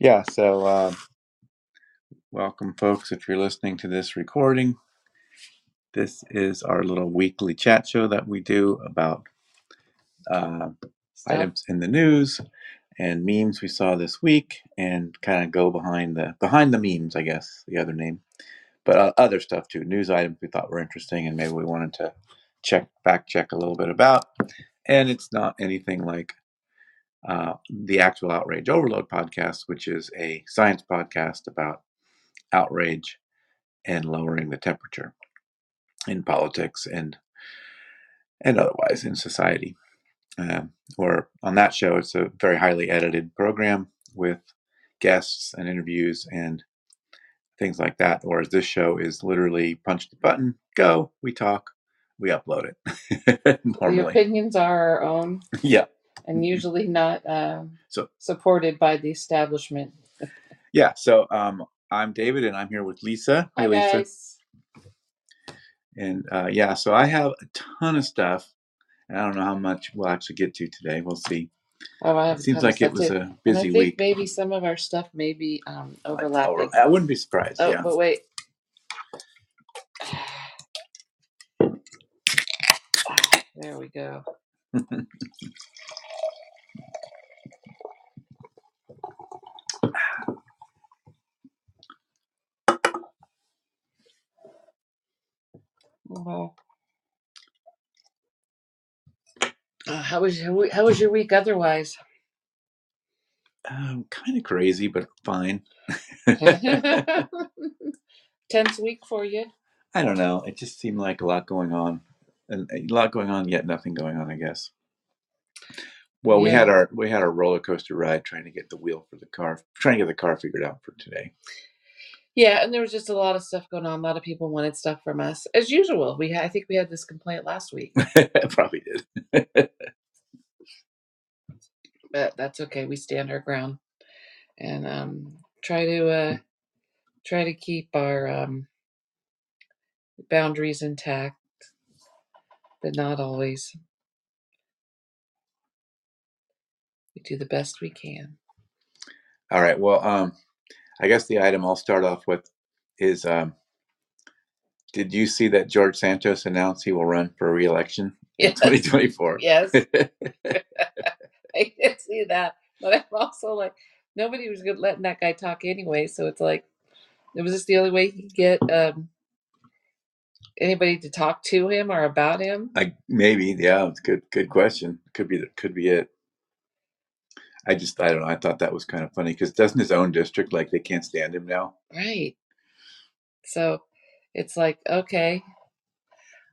Yeah, so uh, welcome, folks. If you're listening to this recording, this is our little weekly chat show that we do about uh, Stuff. items in the news and memes we saw this week, and kind of go behind the behind the memes, I guess the other name, but uh, other stuff too, news items we thought were interesting, and maybe we wanted to check back check a little bit about. And it's not anything like uh, the actual Outrage Overload podcast, which is a science podcast about outrage and lowering the temperature in politics and and otherwise in society. Um, or on that show, it's a very highly edited program with guests and interviews and things like that. Whereas this show is literally punch the button, go, we talk, we upload it. The Normally, opinions are our own yeah. And usually not um, So supported by the establishment. yeah. So um, I'm David, and I'm here with Lisa. Hi, Lisa. guys. And uh, yeah, so I have a ton of stuff, and I don't know how much we'll actually get to today. We'll see. Oh, I have It seems like it was too. a And I busy think week. maybe some of our stuff may be um, I, overlapping. I wouldn't be surprised. Oh, yeah. but wait. There we go. Wow. Uh, how was your how was your week otherwise? um, kind of crazy, but fine. Tense week for you. I don't know. It just seemed like a lot going on, and a lot going on, yet nothing going on. I guess. Well, we had our we had our roller coaster ride trying to get the wheel for the car, trying to get the car figured out for today. Yeah, and there was just a lot of stuff going on. A lot of people wanted stuff from us, as usual. We I think we had this complaint last week, Probably did. but that's okay. We stand our ground and um, try to uh, try to keep our um, boundaries intact, but not always. We do the best we can. All right. Well, um, I guess the item I'll start off with is: um, Did you see that George Santos announced he will run for re-election in 2024? yes, I did see that, but I'm also like, nobody was good letting that guy talk anyway. So it's like, it was just the only way he could get um, anybody to talk to him or about him. I maybe, yeah. It's good, good question. Could be, could be it. I just, I don't know. I thought that was kind of funny because doesn't his own district like they can't stand him now? Right. So it's like, okay,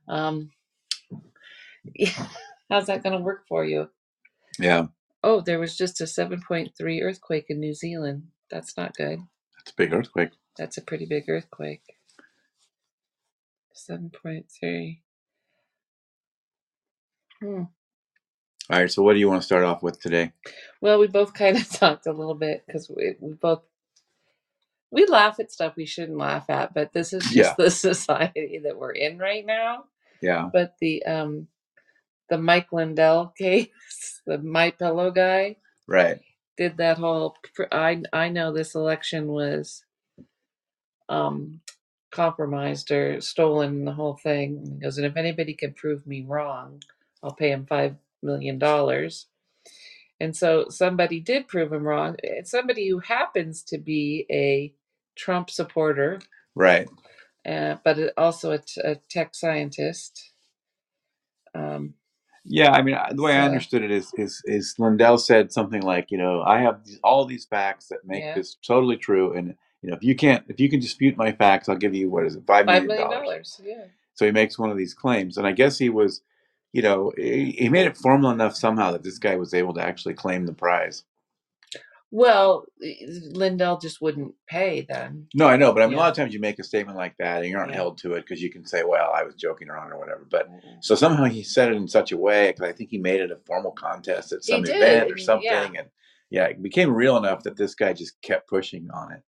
um, yeah, how's that going to work for you? Yeah, Oh, there was just a 7.3 earthquake in New Zealand. That's not good. That's a big earthquake. That's a pretty big earthquake. 7.3. Hmm. All right. So, what do you want to start off with today? Well, we both kind of talked a little bit because we, we both we laugh at stuff we shouldn't laugh at, but this is just Yeah, the society that we're in right now. yeah, But the um the Mike Lindell case, the My Pillow guy, right. did that whole. I I know this election was um compromised or stolen, the whole thing. He goes, and if anybody can prove me wrong, I'll pay him five million dollars. And so somebody did prove him wrong. Somebody who happens to be a Trump supporter, Right. uh, but also a, t- a tech scientist. Um, Yeah, I mean, the way I understood it is, is, is Lindell said something like, you know, I have these, all these facts that make yeah, this totally true, and you know, if you can't, if you can dispute my facts, I'll give you what is it, five million dollars. Yeah. So he makes one of these claims, and I guess he was, you know, he, he made it formal enough somehow that this guy was able to actually claim the prize. Well, Lindell just wouldn't pay then. No, I know, but I mean, a lot of times you make a statement like that, and you aren't Yeah. held to it because you can say, "Well, I was joking around" or whatever. But Mm-mm. so somehow he said it in such a way because I think he made it a formal contest at some event or and Yeah. something, and yeah, it became real enough that this guy just kept pushing on it.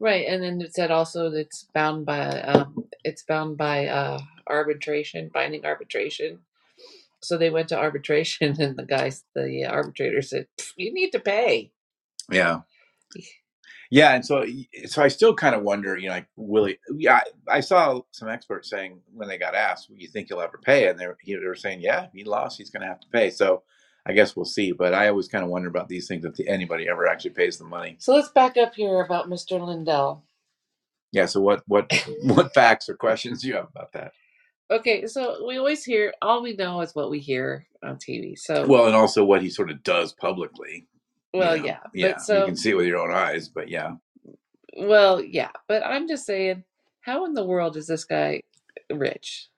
Right. And then it said also that it's bound by um it's bound by uh arbitration, binding arbitration. So they went to arbitration and the guys the arbitrator said, You need to pay. Yeah. Yeah, and so so I still kind of wonder, you know, like Willie. Yeah, I, I saw some experts saying when they got asked, "You think he'll ever pay?" and they were, they were saying, "Yeah, he lost, he's going to have to pay." So I guess we'll see. But I always kind of wonder about these things if anybody ever actually pays the money. So let's back up here about Mr. Lindell. Yeah. So what what what facts or questions do you have about that? Okay, so we always hear all we know is what we hear on TV. So Well, and also what he sort of does publicly. you well, know. yeah, yeah. but so you can see it with your own eyes, but yeah, well, yeah, but I'm just saying, how in the world is this guy rich?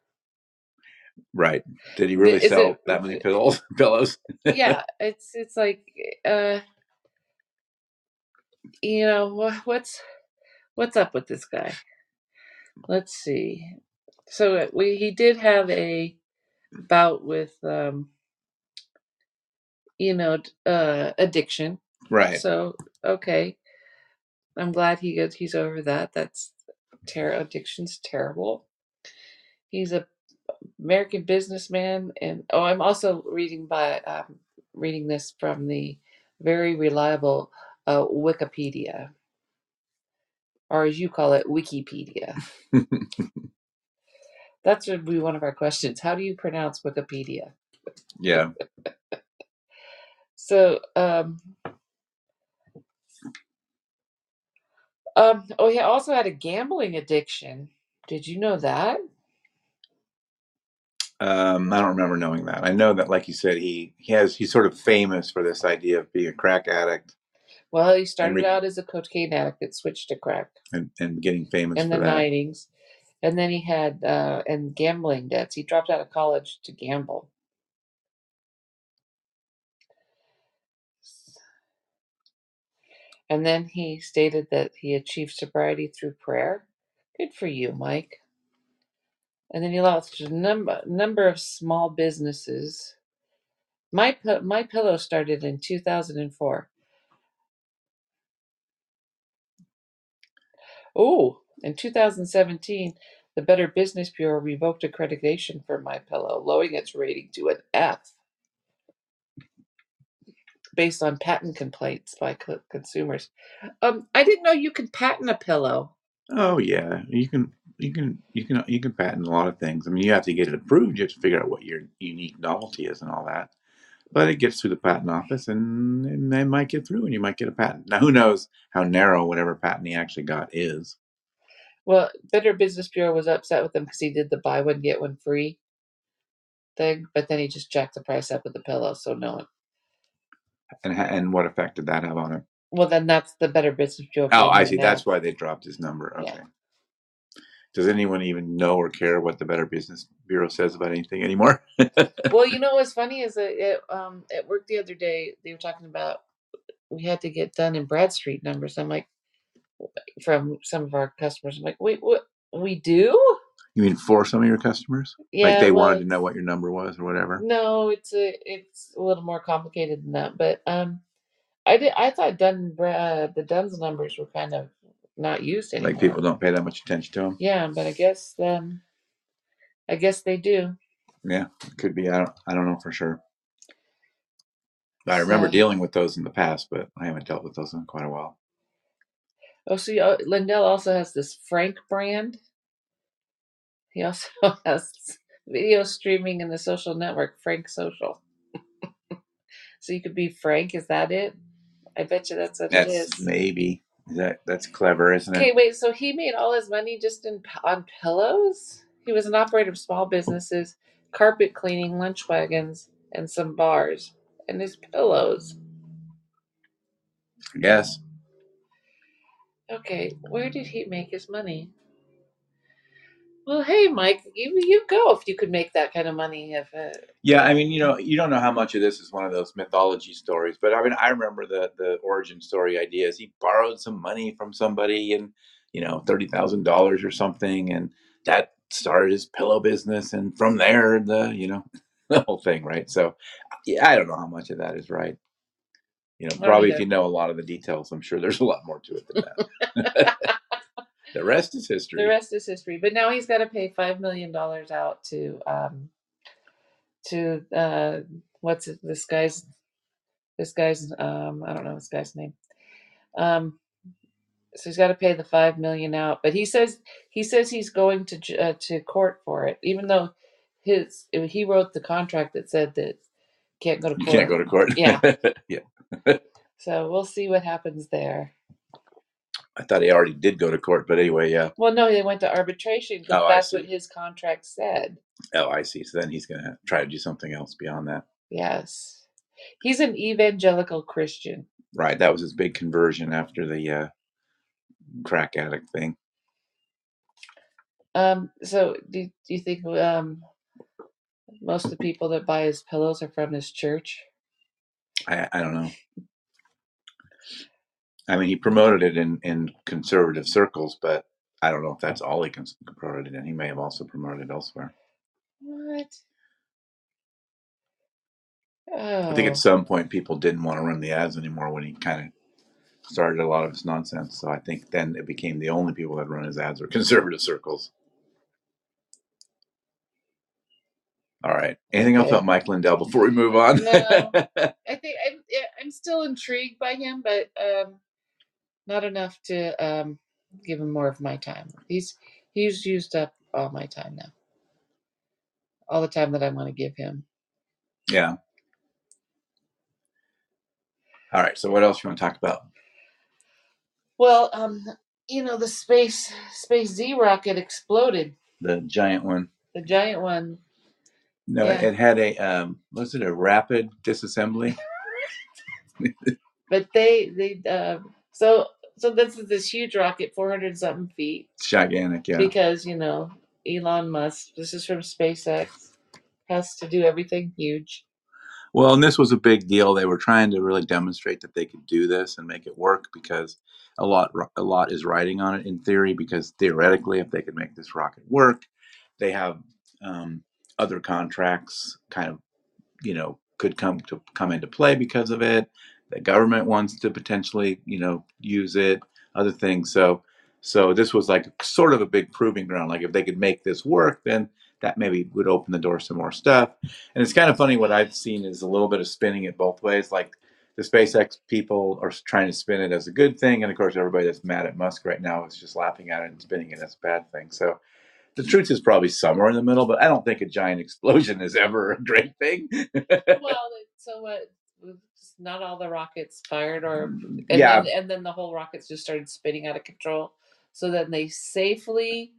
right. Did he really Is sell it- that many pillows? Pillows? yeah, it's it's like, uh, you know, what's what's up with this guy? Let's see. So uh, we he did have a bout with, um, you know, d- uh, addiction. Right. So okay, I'm glad he gets he's over that. That's ter- addiction's terrible. He's a American businessman, and oh, I'm also reading by um, reading this from the very reliable uh, Wikipedia, or as you call it, Wikipedia. That's would be one of our questions. How do you pronounce Wikipedia? yeah. So, um, um, oh, he also had a gambling addiction. Did you know that? Um, I don't remember knowing that. I know that, like you said, he he has he's sort of famous for this idea of being a crack addict Well, he started re- out as a cocaine addict that switched to crack and, and getting famous in the that. nineties, and then he had uh, and gambling debts. He dropped out of college to gamble. And then he stated that he achieved sobriety through prayer. Good for you, Mike. And then he lost a number number of small businesses. My My Pillow started in 2004. Oh, in 2017, the Better Business Bureau revoked accreditation for My Pillow, lowering its rating to an F based on patent complaints by co- consumers. Um, I didn't know you could patent a pillow. Oh yeah, you can you can you can you can patent a lot of things. I mean, you have to get it approved. You have to figure out what your unique novelty is and all that. But it gets through the patent office, and may- might get through, and you might get a patent. Now, who knows how narrow whatever patent he actually got is? Well, Better Business Bureau was upset with him because he did the buy one get one free thing, but then he just jacked the price up with the pillow, so no one. And and what effect did that have on him? Well, then that's the Better Business Bureau. Oh, I see. now. That's why they dropped his number. Yeah. Okay. Does anyone even know or care what the Better Business Bureau says about anything anymore? well, you know what's funny is that it, um, at work the other day they were talking about we had to get Dun and Bradstreet numbers. I'm like, from some of our customers, I'm like, wait, what? We do? You mean for some of your customers? Yeah. like they well, wanted to know what your number was or whatever? No, it's a it's a little more complicated than that. But um, I did I thought Dun uh, the Duns numbers were kind of not used anymore. Like people don't pay that much attention to them? Yeah, but I guess um, I guess they do. Yeah, it could be. I don't. I don't know for sure. I remember So- dealing with those in the past, but I haven't dealt with those in quite a while. Oh, see, uh, Lindell also has this Frank brand. He also has video streaming in the social network Frank Social. so you could be Frank. Is that it? I bet you that's what it That's is. maybe that that's clever, isn't it? Okay, wait. So he made all his money just in on pillows. He was an operator of small businesses, carpet cleaning, lunch wagons, and some bars, and his pillows. Guess. Okay, where did he make his money? Well, hey, Mike, you you go if you could make that kind of money. If uh, Yeah, I mean, you know, you don't know how much of this is one of those mythology stories, but I mean, I remember the the origin story ideas. He borrowed some money from somebody, and you know, thirty thousand dollars or something, and that started his pillow business, and from there, the you know, the whole thing, right? So, yeah, I don't know how much of that is right. You know, probably if you know a lot of the details, I'm sure there's a lot more to it than that. the rest is history. the rest is history. But now he's got to pay five million dollars out to um to uh what's it, this guy's this guy's um I don't know this guy's name Um, so he's got to pay the five million out. But he says he says he's going to uh, to court for it, even though his he wrote the contract that said that can't go to You can't go to court. Yeah. yeah. So we'll see what happens there. I thought he already did go to court, but anyway, yeah. Well, no, they went to arbitration because Oh, that's what his contract said. Oh, I see. So then he's going to try to do something else beyond that. Yes, he's an evangelical Christian. Right. That was his big conversion after the uh, crack addict thing. Um, so do, do you think um most of the people that buy his pillows are from his church? I, I don't know. I mean, he promoted it in, in conservative circles, but I don't know if that's all he promoted it in. He may have also promoted it elsewhere. What? Oh, I think at oh. some point people didn't want to run the ads anymore when he kind of started a lot of his nonsense. So I think then it became the only people that run his ads were conservative circles. All right. Anything else about Mike Lindell before we move on? No. I think I'm I'm still intrigued by him, but um, not enough to um give him more of my time. He's he's used up all my time now. All the time that I want to give him. yeah. All right. So what else you want to talk about? Well, um, you know, the space space Z rocket exploded. The giant one. The giant one. No, Yeah. it had a um, was it a rapid disassembly? But they they uh, so so this is this huge rocket, four hundred something feet, gigantic, yeah. because you know Elon Musk. This is from SpaceX. Has to do everything huge. Well, and this was a big deal. They were trying to really demonstrate that they could do this and make it work because a lot a lot is riding on it in theory. Because theoretically, if they could make this rocket work, they have um, other contracts kind of you know could come to come into play because of it. The government wants to potentially you know use it, other things. So so this was like sort of a big proving ground. Like if they could make this work, then that maybe would open the door to more stuff. And it's kind of funny what I've seen is a little bit of spinning it both ways. Like the SpaceX people are trying to spin it as a good thing, and of course everybody that's mad at Musk right now is just laughing at it and spinning it as a bad thing. So the truth is probably somewhere in the middle, but I don't think a giant explosion is ever a great thing. well, so what? Not all the rockets fired, or and yeah, then and then the whole rockets just started spinning out of control. So then they safely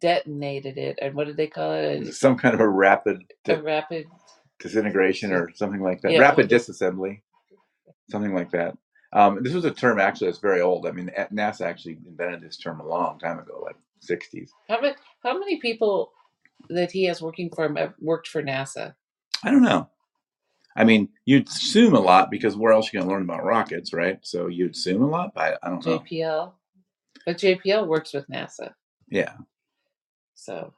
detonated it, and what did they call it? some kind of a rapid di- a rapid. disintegration or something like that. Yeah. Rapid disassembly, something like that. Um, this was a term actually that's very old. I mean, NASA actually invented this term a long time ago, like 60s. How many? How many people that he has working for him have worked for NASA? I don't know. I mean, you'd assume a lot because where else are you going to learn about rockets, right? So you'd assume a lot, but I, I don't know. JPL, but JPL works with NASA, Yeah. so.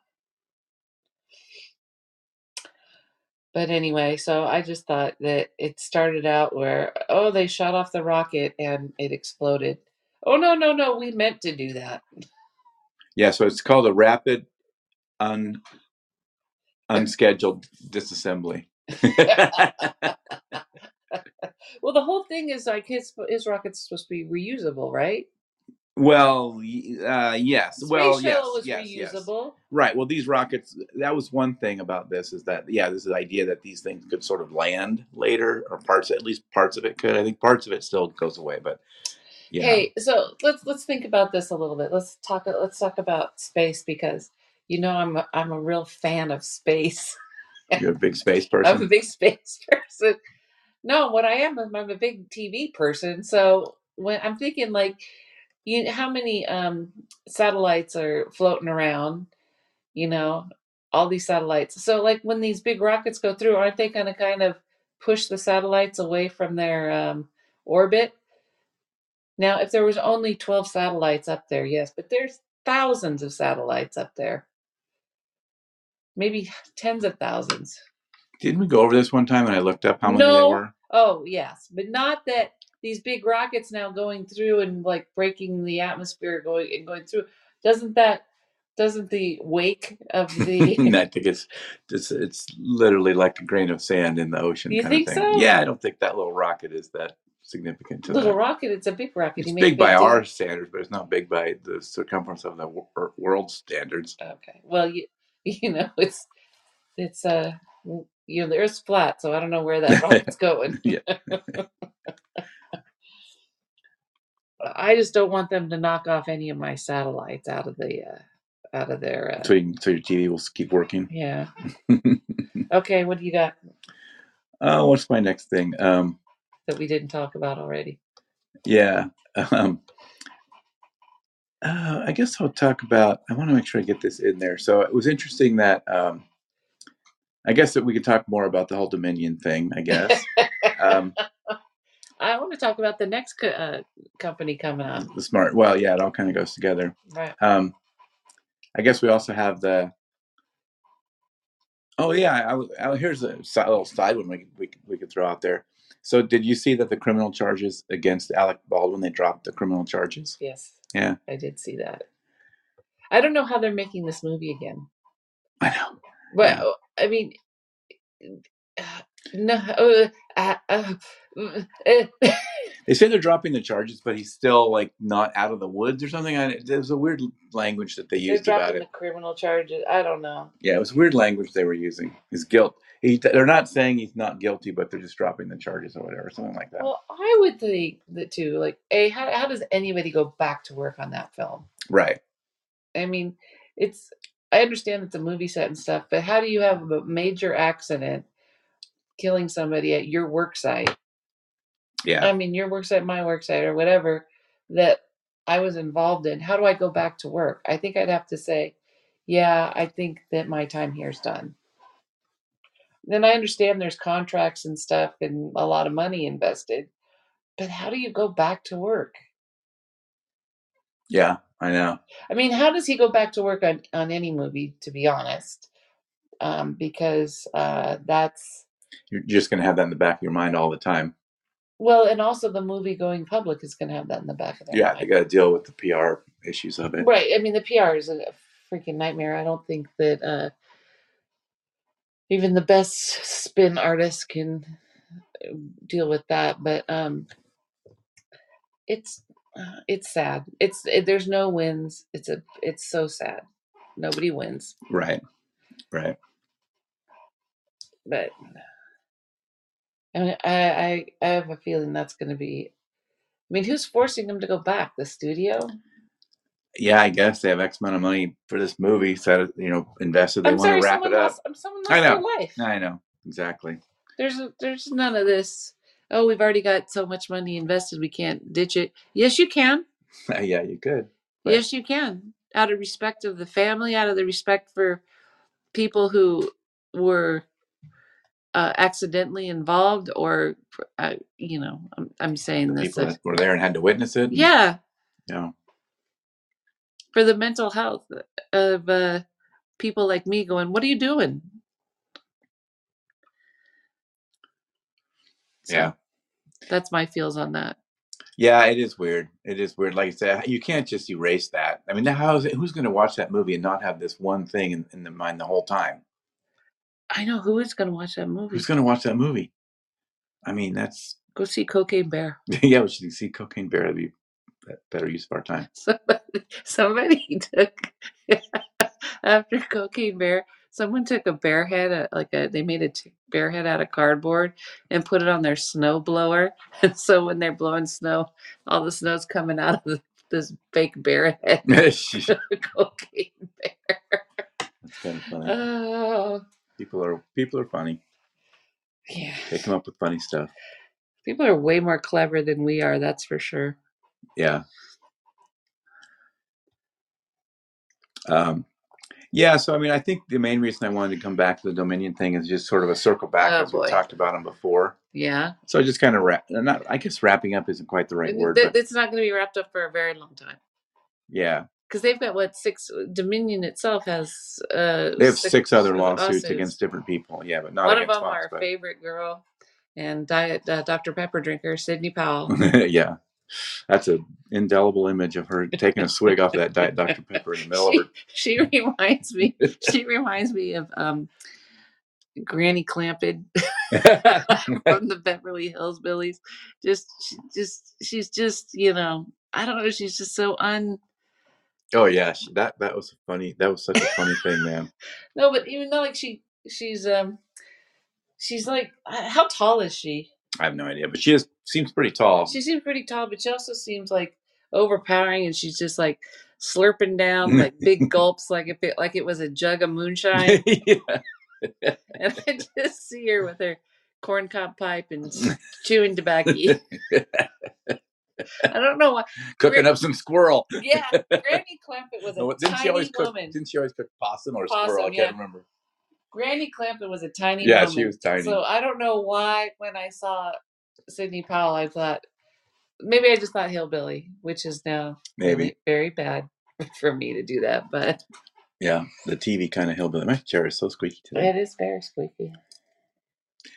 But anyway, so I just thought that it started out where oh they shot off the rocket and it exploded. Oh no no no, we meant to do that. Yeah. So it's called a rapid un, unscheduled disassembly. Well, the whole thing is like his his rocket's supposed to be reusable, right? well, uh, yes. Space well, yes, yes, yes. Right. Well, these rockets, that was one thing about this is that, yeah, this is the idea that these things could sort of land later, or parts, at least parts of it could. I think parts of it still goes away, but yeah. Hey, so let's let's think about this a little bit. Let's talk let's talk about space because you know I'm a, I'm a real fan of space. You're a big space person. I'm a big space person. No, what I am, I'm a big TV person. So when I'm thinking like, you how many um, satellites are floating around? You know, all these satellites. So like when these big rockets go through, aren't they going to kind of push the satellites away from their um, orbit? Now, if there was only 12 satellites up there, yes, but there's thousands of satellites up there. Maybe tens of thousands. Didn't we go over this one time and I looked up how many No. there were? Oh, yes, but not that these big rockets now going through and like breaking the atmosphere going and going through. Doesn't that doesn't the wake of the I think it's, it's it's literally like a grain of sand in the ocean. You kind think of thing. so? Yeah, I don't think that little rocket is that significant to Little that. rocket, it's a big rocket. It's He big by our standards, but it's not big by the circumference of the wor- world standards. Okay. Well, you you know it's it's uh you know the Earth's flat, so I don't know where that rocket's going. Yeah. I just don't want them to knock off any of my satellites out of the uh, out of their. Uh, So, you so your TV will keep working. yeah. Okay. What do you got Oh, what's my next thing? Um, that we didn't talk about already? yeah. Um, uh, I guess I'll talk about. I want to make sure I get this in there. So it was interesting that. Um, I guess that we could talk more about the whole Dominion thing. I guess. um, I want to talk about the next co- uh, company coming on. the smart. Well, yeah, it all kind of goes together. Right. Um, I guess we also have the. Oh yeah, I, I- here's a little side one we, we we could throw out there. So, did you see that the criminal charges against Alec Baldwin? They dropped the criminal charges. Yes. Yeah. I did see that. I don't know how they're making this movie again. I know. Well, I mean, uh, no. Uh, uh, uh, uh, They say they're dropping the charges, but he's still like not out of the woods or something. I, there's a weird language that they they're used about dropping it. the criminal charges. I don't know. Yeah, it was weird language they were using. His guilt. He, they're not saying he's not guilty, but they're just dropping the charges or whatever, something like that. Well, I would think that too. Like, a how how does anybody go back to work on that film? right. I mean, it's. I understand it's a movie set and stuff, but how do you have a major accident, killing somebody at your work site? Yeah. I mean, your work site, my work site, or whatever that I was involved in. How do I go back to work? I think I'd have to say, yeah, I think that my time here is done. Then I understand there's contracts and stuff and a lot of money invested, but how do you go back to work? Yeah, I know. I mean, how does he go back to work on, on any movie, to be honest? Um, because uh, that's, You're just going to have that in the back of your mind all the time. Well, and also the movie going public is going to have that in the back of their head. Yeah, mind. they got to deal with the PR issues of it. Right. I mean, the PR is a freaking nightmare. I don't think that uh, even the best spin artist can uh, deal with that. But um, it's uh, it's sad. It's it, there's no wins. It's a it's so sad. Nobody wins. Right. Right. But I mean, I I, I have a feeling that's going to be. I mean, who's forcing them to go back? The studio? Yeah, I guess they have X amount of money for this movie, so you know, invested. They I'm want sorry, to wrap it up. lost. I'm someone I lost their know. life. I know exactly. There's there's none of this. Oh, we've already got so much money invested, we can't ditch it. Yes, you can. yeah, you could. Right. Yes, you can. Out of respect of the family, out of the respect for people who were uh, accidentally involved, or uh, you know, I'm, I'm saying The this. people that were there and had to witness it. yeah, You for the mental health of uh, people like me, going, "What are you doing?" So, yeah. that's my feels on that. Yeah, it is weird. It is weird. Like I said, you can't just erase that. I mean, how is it? Who's going to watch that movie and not have this one thing in, in their mind the whole time? I know who is going to watch that movie. Who's going to watch that movie? I mean, that's Go see Cocaine Bear. yeah. We should see Cocaine Bear. That'd be better use of our time. Somebody, somebody took after Cocaine Bear. Someone took a bear head, uh, like a they made a t- bear head out of cardboard and put it on their snow blower. And so when they're blowing snow, all the snow's coming out of the, this fake bear head. Cocaine Bear. That's kind of funny. Oh, People are people are funny. yeah. They come up with funny stuff. People are way more clever than we are. That's for sure. Yeah. Um, yeah. So I mean, I think the main reason I wanted to come back to the Dominion thing is just sort of a circle back Oh, as we talked about them before. Yeah. So I just kind of wrap. Not, I guess wrapping up isn't quite the right word, Th- it's not going to be wrapped up for a very long time. yeah, because they've got what six Dominion itself has. Uh, they have six, other lawsuits, lawsuits. against different people. Yeah, but not One of them, Fox. our but- favorite girl, and diet uh, Dr Pepper drinker Sidney Powell. yeah, that's an indelible image of her taking a swig off that Diet Dr Pepper in the middle of she, her. she reminds me. She reminds me of um, Granny Clampett from the Beverly Hillbillies. Just, just, she's just, you know, I don't know. She's just so un. Oh yeah, she- that that was funny. That was such a funny thing, man. No, but even though like she, she's um, she's like, how tall is she? I have no idea, but she is seems pretty tall. She seems pretty tall, but she also seems like overpowering, and she's just like slurping down like big gulps, like if it like it was a jug of moonshine. yeah. and I just see her with her corncob pipe and chewing tobacco. I don't know why. Cooking up some squirrel. Yeah, Granny Clampett was a No, didn't she tiny always cook? woman. Didn't she always cook possum or Possum, squirrel? I yeah. can't remember. Granny Clampett was a tiny Yeah, woman. she was tiny. So I don't know why when I saw Sidney Powell, I thought maybe I just thought hillbilly, which is now Maybe. really very bad for me to do that, but Yeah, the TV kind of hillbilly. My chair is so squeaky today. it is very squeaky.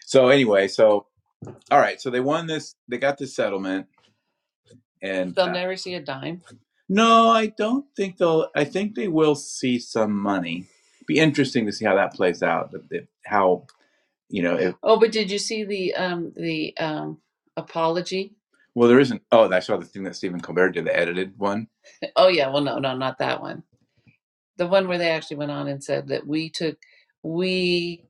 So anyway, so all right, so they won this. They got this settlement, and They'll uh, never see a dime. no, I don't think they'll. I think they will see some money. Be interesting to see how that plays out. How you know if Oh, but did you see the um the um apology? well there isn't. Oh, I saw the thing that Stephen Colbert did, the edited one. Oh yeah, well no, no, not that one. The one where they actually went on and said that we took we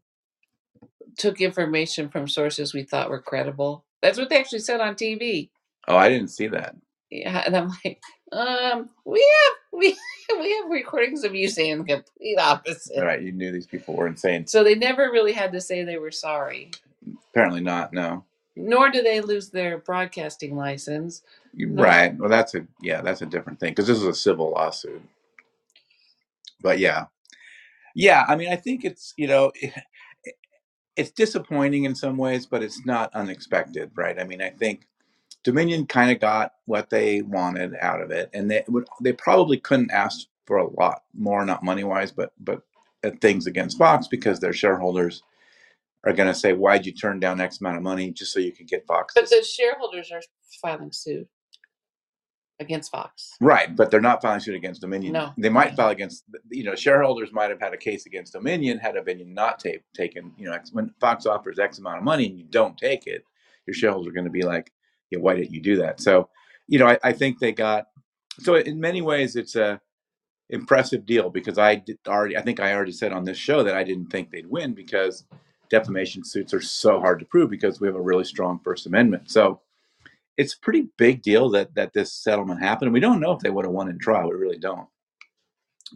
took information from sources we thought were credible. That's what they actually said on TV. Oh, I didn't see that. Yeah, and I'm like, um, we have we we have recordings of you saying the complete opposite. All right, you knew these people were insane. So they never really had to say they were sorry. Apparently not. No. Nor do they lose their broadcasting license. You-. Right. Well, that's a yeah, that's a different thing because this is a civil lawsuit. But yeah, yeah. I mean, I think it's you know, it's disappointing in some ways, but it's not unexpected, right? I mean, I think Dominion kind of got what they wanted out of it, and they would they probably couldn't ask for a lot more, not money wise, but but uh, things against Fox because their shareholders are going to say, "Why'd you turn down X amount of money just so you could get Fox?" But the shareholders are filing suit against Fox. Right, but they're not filing suit against Dominion. No. They might file against, you know, shareholders might have had a case against Dominion had Dominion not ta- taken, you know, when Fox offers X amount of money and you don't take it, your shareholders are going to be like, yeah, why didn't you do that? So, you know, I, I think they got, so in many ways it's a impressive deal because I did already, I think I already said on this show that I didn't think they'd win because defamation suits are so hard to prove because we have a really strong First Amendment. So, it's a pretty big deal that that this settlement happened. We don't know if they would have won in trial. We really don't.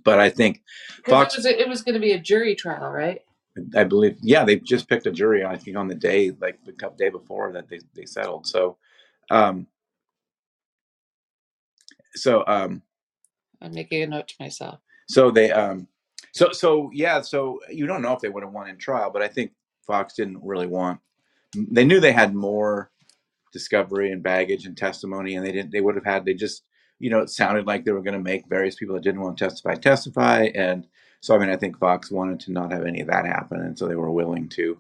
But I think Fox- it was, it was going to be a jury trial, right? I believe yeah they just picked a jury. I think on the day like the day before that they they settled. So, um, so um, I'm making a note to myself. so they um, so so yeah. So you don't know if they would have won in trial, but I think Fox didn't really want. They knew they had more discovery and baggage and testimony, and they didn't. They would have had. They just you know it sounded like they were going to make various people that didn't want to testify testify, and so I mean I think Fox wanted to not have any of that happen, and so they were willing to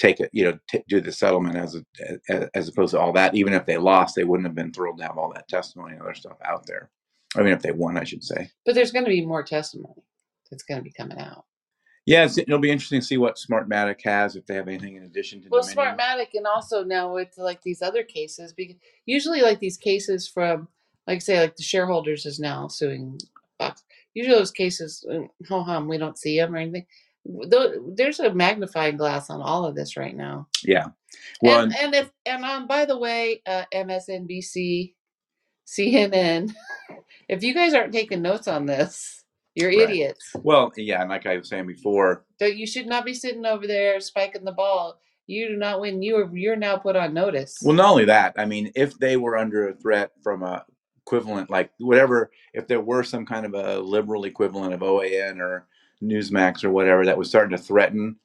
take it, you know, t- do the settlement as a, as, as opposed to all that. Even if they lost, they wouldn't have been thrilled to have all that testimony and other stuff out there. I mean, if they won, I should say. But there's going to be more testimony that's going to be coming out. Yeah, it's, it'll be interesting to see what Smartmatic has if they have anything in addition to. Well, Dominion. Smartmatic, and also now with like these other cases, because usually like these cases from, like say, like the shareholders is now suing Fox. Usually those cases, uh, ho hum, we don't see them or anything. There's a magnifying glass on all of this right now. Yeah. Well, and, and if and um, by the way, uh, MSNBC, CNN, if you guys aren't taking notes on this, you're Right. idiots. well, yeah, and like I was saying before, That you should not be sitting over there spiking the ball. You do not win. You are you're now put on notice. well, not only that, I mean, if they were under a threat from a equivalent, like whatever, if there were some kind of a liberal equivalent of OAN or Newsmax or whatever that was starting to threaten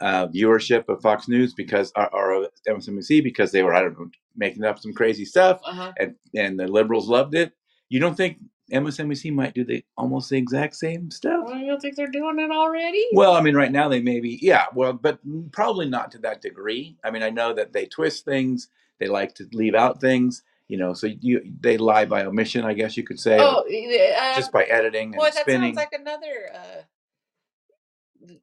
uh, viewership of Fox News because or, or MSNBC because they were, I don't know, making up some crazy stuff, uh-huh. and and the liberals loved it. You don't think MSNBC might do the almost the exact same stuff? Well, you don't think they're doing it already? Well, I mean, right now they may be, yeah, well, but probably not to that degree. I mean, I know that they twist things, they like to leave out things, you know, so you they lie by omission, I guess you could say, oh, uh, just by editing and boy, that spinning. sounds like another uh,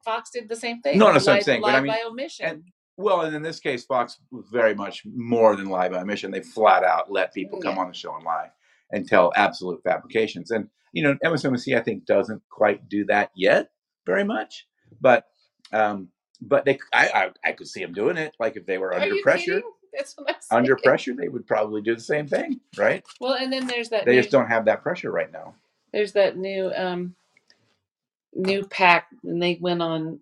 Fox did the same thing. No, what I'm saying, but I mean- by omission. and- Well, and in this case, Fox was very much more than lie by omission. They flat out let people come Yeah. on the show and lie and tell absolute fabrications. And you know, MSNBC I think doesn't quite do that yet very much, but um, but they I, I I could see them doing it. Like if they were Are under pressure, kidding? That's what I'm saying. under pressure, they would probably do the same thing, right? Well, and then there's that. They new, just don't have that pressure right now. There's that new um, new PAC, and they went on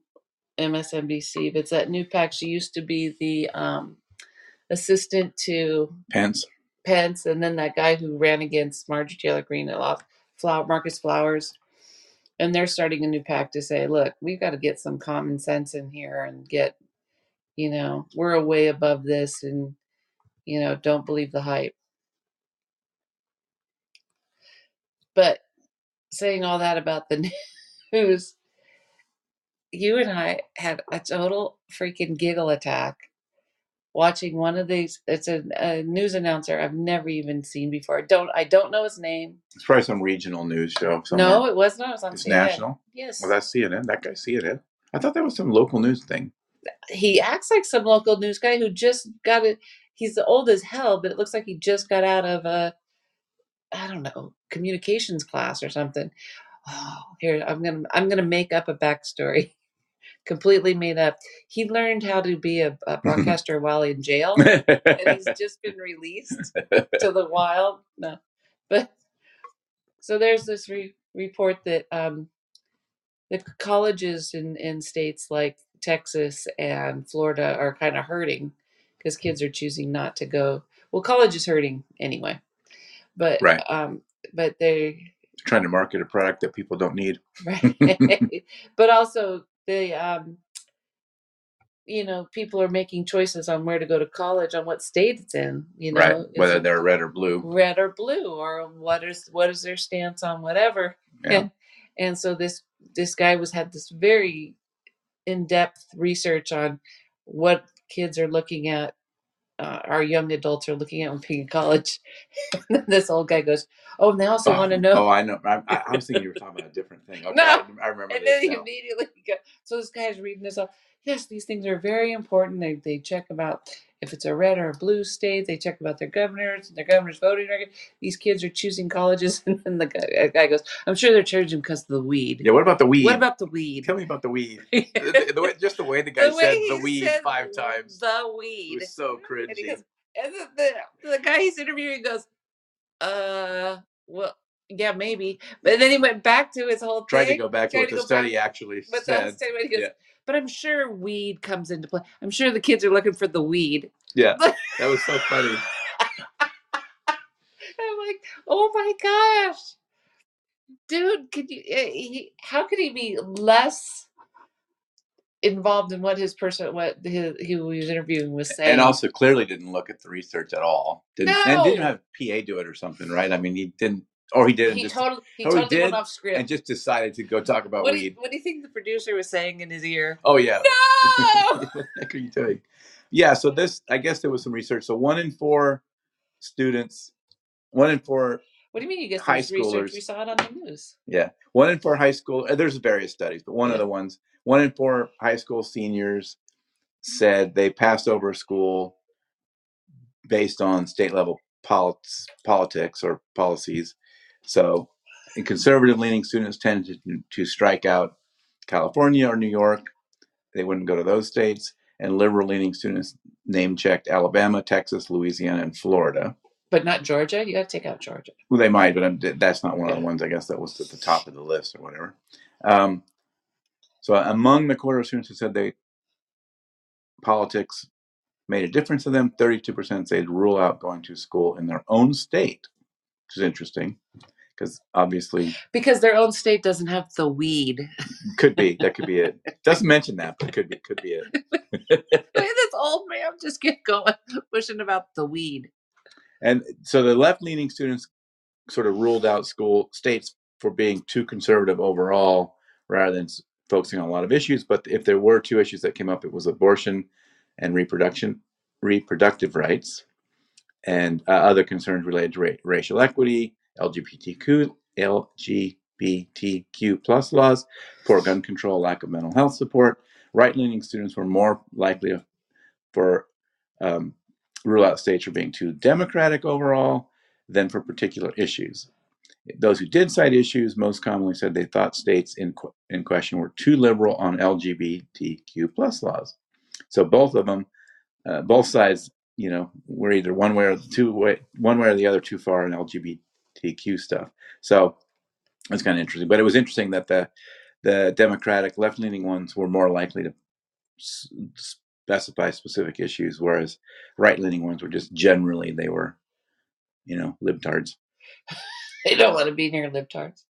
MSNBC. But it's that new PAC. She used to be the um, assistant to Pence. Pence, and then that guy who ran against Marjorie Taylor Greene a lot, Flower, Marcus Flowers, and they're starting a new PAC to say, look, we've got to get some common sense in here and get, you know, we're way above this, and you know, don't believe the hype. But saying all that about the news, you and I had a total freaking giggle attack watching one of these. It's a, a news announcer I've never even seen before. I don't I don't know his name. It's probably some regional news show. Somewhere. No, it was not. It was on it's CNN. national. Yes, Well, that's CNN. That guy's CNN. I thought that was some local news thing. He acts like some local news guy who just got it. He's old as hell, but it looks like he just got out of a, I don't know, communications class or something. Oh, here I'm gonna I'm gonna make up a backstory, completely made up. He learned how to be a, a broadcaster while in jail, and he's just been released to the wild. No, but so there's this re- report that um, the colleges in in states like Texas and Florida are kind of hurting because kids are choosing not to go. Well, college is hurting anyway, but Right. um, but they Trying to market a product that people don't need. right, but also the um, you know people are making choices on where to go to college on what state it's in. You know, right. Whether they're red or blue. red or blue or what is what is their stance on whatever Yeah. and and so this this guy was had this very in-depth research on what kids are looking at uh, our young adults are looking at when being in college this old guy goes oh and they also Oh, want to know Oh, I know. I, I I was thinking you were talking about a different thing. Okay, No. I, I remember and then he now. immediately go, so this guy's reading this off. Yes, these things are very important. They they check about if it's a red or a blue state. They check about their governors and their governor's voting record. These kids are choosing colleges, and then the guy, guy goes, "I'm sure they're choosing because of the weed." Yeah. What about the weed? What about the weed? Tell me about the weed. the the, the way, just the way the guy said the weed said five times The weed. was so And cringy. goes, and the, the, the guy he's interviewing goes, uh, well, yeah, maybe. But then he went back to his whole thing. Tried to go back to what the study actually But the whole said. he goes, Yeah. But I'm sure weed comes into play. I'm sure the kids are looking for the weed. Yeah, that was so funny. I'm like, oh my gosh, dude, could you? eh, He, how could he be less involved in what his person, what his, who he was interviewing was saying? And also clearly didn't look at the research at all. Didn't, And didn't have PA do it or something, right? I mean, he didn't, or he did, and he just, totally, he oh, he totally went did? off script. and just decided to go talk about what, do you, weed. what do you think the producer was saying in his ear? Oh yeah. No! what can you tell you? Yeah. So this, I guess there was some research. So one in four students, one in four what do you mean you get High this research? schoolers. We saw it on the news. Yeah, one in four high school. uh, There's various studies, but one of Yeah. the ones, one in four high school seniors said they passed over school based on state level pol- politics or policies. So, conservative leaning students tended to, to strike out California or New York. They wouldn't go to those states. And liberal leaning students name checked Alabama, Texas, Louisiana, and Florida. But not Georgia. You got to take out Georgia. Well, they might, but I'm, that's not one of the ones I guess that was at the top of the list or whatever. Um, so among the quarter of students who said they politics made a difference to them, 32% said rule out going to school in their own state, which is interesting because obviously Because their own state doesn't have the weed. could be that could be it. Doesn't mention that, but could be could be it. this old man just get going pushing about the weed. And so the left leaning students sort of ruled out school states for being too conservative overall rather than focusing on a lot of issues. But if there were two issues that came up, it was abortion and reproduction, reproductive rights, and uh, other concerns related to ra- racial equity, LGBTQ, LGBTQ plus laws, poor gun control, lack of mental health support. Right-leaning students were more likely for um, rule out states for being too democratic overall than for particular issues. Those who did cite issues most commonly said they thought states in, in question were too liberal on LGBTQ plus laws. So both of them, uh, both sides, you know, were either one way or the two way, one way or the other too far in LGBTQ stuff. So it's kind of interesting. But it was interesting that the the Democratic left leaning ones were more likely to specify specific issues, whereas right leaning ones were just generally they were, you know, libtards. they don't want to be near libtards.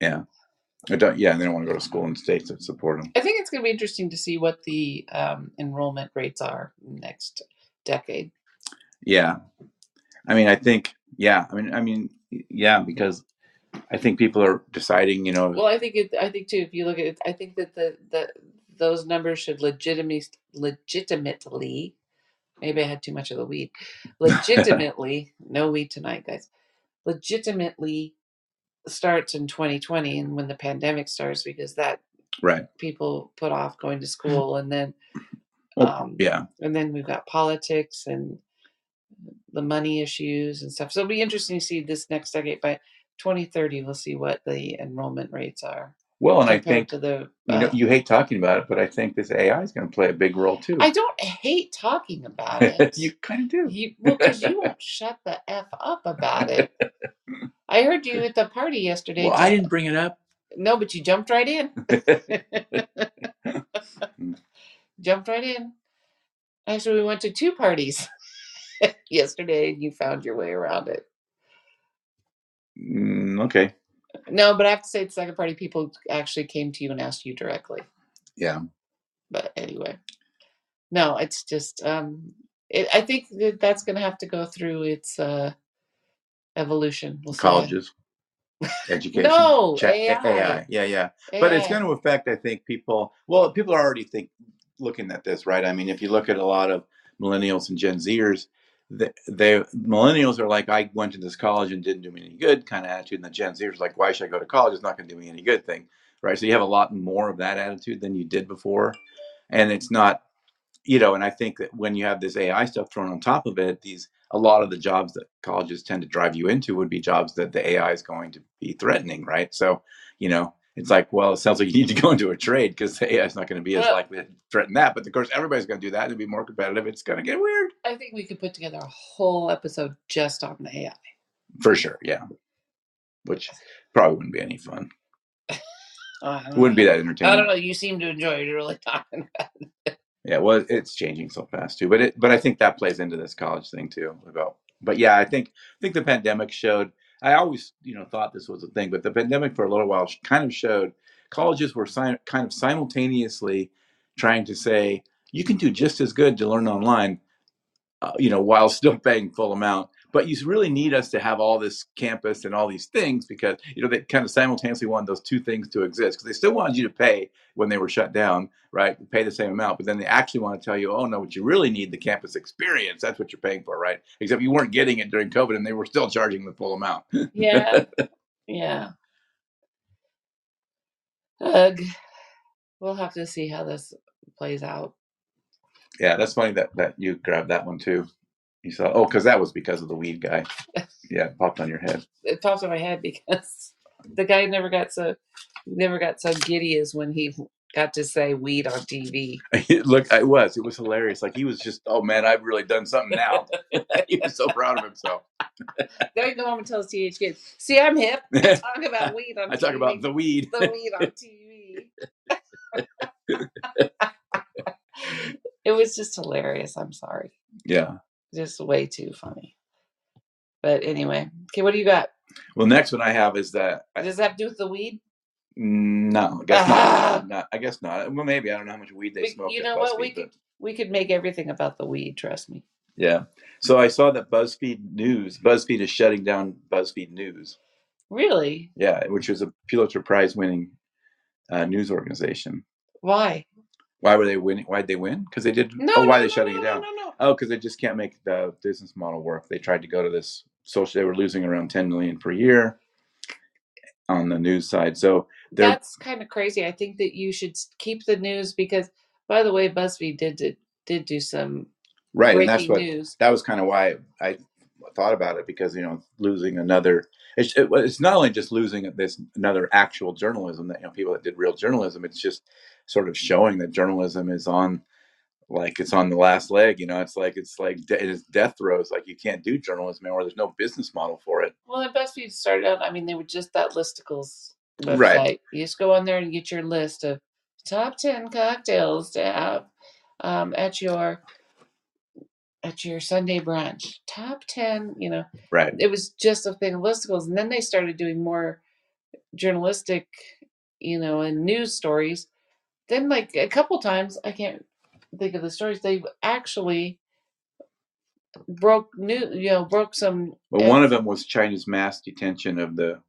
Yeah. I don't, yeah, they don't want to go to school in states that support them. I think it's going to be interesting to see what the um, enrollment rates are next decade. Yeah, I mean, I think, yeah, I mean, I mean, yeah, because I think people are deciding, you know. Well, I think it. I think too. If you look at it, I think that the the those numbers should legitimately legitimately. Maybe I had too much of the weed. Legitimately, no weed tonight, guys. Legitimately starts in 2020 and when the pandemic starts because that right people put off going to school and then well, um, yeah and then we've got politics and the money issues and stuff so it'll be interesting to see this next decade by 2030 we'll see what the enrollment rates are well and i think to the uh, you know you hate talking about it but i think this ai is going to play a big role too i don't hate talking about it you kind of do you, well because you won't shut the f up about it I heard you at the party yesterday. Well, I didn't bring it up. No, but you jumped right in. jumped right in. Actually, we went to two parties yesterday, and you found your way around it. Mm, okay. No, but I have to say, the second party people actually came to you and asked you directly. Yeah. But anyway, no, it's just. um it, I think that that's going to have to go through its. uh evolution. We'll Colleges, education, no AI. AI. Yeah, yeah. AI. But it's going to affect, I think, people. Well, people are already think looking at this, right? I mean, if you look at a lot of millennials and Gen Zers, they millennials are like, I went to this college and didn't do me any good kind of attitude, and the Gen Zers like, why should I go to college? It's not going to do me any good thing, right? So you have a lot more of that attitude than you did before, and it's not, you know. And I think that when you have this AI stuff thrown on top of it, these a lot of the jobs that colleges tend to drive you into would be jobs that the AI is going to be threatening, right? So, you know, it's like, well, it sounds like you need to go into a trade because AI is not going to be as well, likely to threaten that. But of course, everybody's going to do that to be more competitive. It's going to get weird. I think we could put together a whole episode just on the AI. For sure, yeah. Which probably wouldn't be any fun. it wouldn't be that entertaining. I don't know. You seem to enjoy it. You're really talking about it. Yeah, well, it's changing so fast too, but it, but I think that plays into this college thing too about. But yeah, I think I think the pandemic showed. I always you know thought this was a thing, but the pandemic for a little while kind of showed colleges were kind of simultaneously trying to say you can do just as good to learn online, uh, you know, while still paying full amount but you really need us to have all this campus and all these things because you know they kind of simultaneously want those two things to exist because they still wanted you to pay when they were shut down right pay the same amount but then they actually want to tell you oh no what you really need the campus experience. That's what you're paying for right except you weren't getting it during covid and they were still charging the full amount. Yeah. Yeah. Ugh. we'll have to see how this plays out. Yeah that's funny that that you grabbed that one too you saw, oh, because that was because of the weed guy. Yeah, it popped on your head. It popped on my head because the guy never got so never got so giddy as when he got to say weed on TV. Look, it was. It was hilarious. Like he was just, oh man, I've really done something now. he was so proud of himself. He go home and tell his teenage kids, "See, I'm hip. I talk about weed on. I TV. talk about the weed. The weed on TV." it was just hilarious. I'm sorry. Yeah. Just way too funny. But anyway, okay, what do you got? Well, next one I have is that. Does that have to do with the weed? No, I guess not. not. I guess not. Well, maybe I don't know how much weed they we, smoke. You know what? We could we could make everything about the weed. Trust me. Yeah. So I saw that BuzzFeed News, BuzzFeed is shutting down BuzzFeed News. Really? Yeah, which was a Pulitzer Prize winning uh, news organization. Why? Why were they winning? Why'd they win? Because they did. No, oh, why no, they shutting no, it down? No, no, Oh, because they just can't make the business model work. They tried to go to this social. They were losing around ten million per year, on the news side. So That's kind of crazy. I think that you should keep the news because, by the way, BuzzFeed did did, did do some right, and that's what news. that was kind of why I thought about it because you know losing another. It's, it, it's not only just losing this another actual journalism that you know people that did real journalism. It's just sort of showing that journalism is on like it's on the last leg. You know, it's like it's like de- it's death throes. Like you can't do journalism anymore. There's no business model for it. Well, and BuzzFeed started out. I mean, they were just that listicles website. Right. You just go on there and get your list of top ten cocktails to have um, at your at your Sunday brunch. Top ten, you know. Right. It was just a thing of listicles, and then they started doing more journalistic, you know, and news stories. Then, like a couple times, I can't think of the stories. they've actually broke new, you know, broke some. But one of them was China's mass detention of the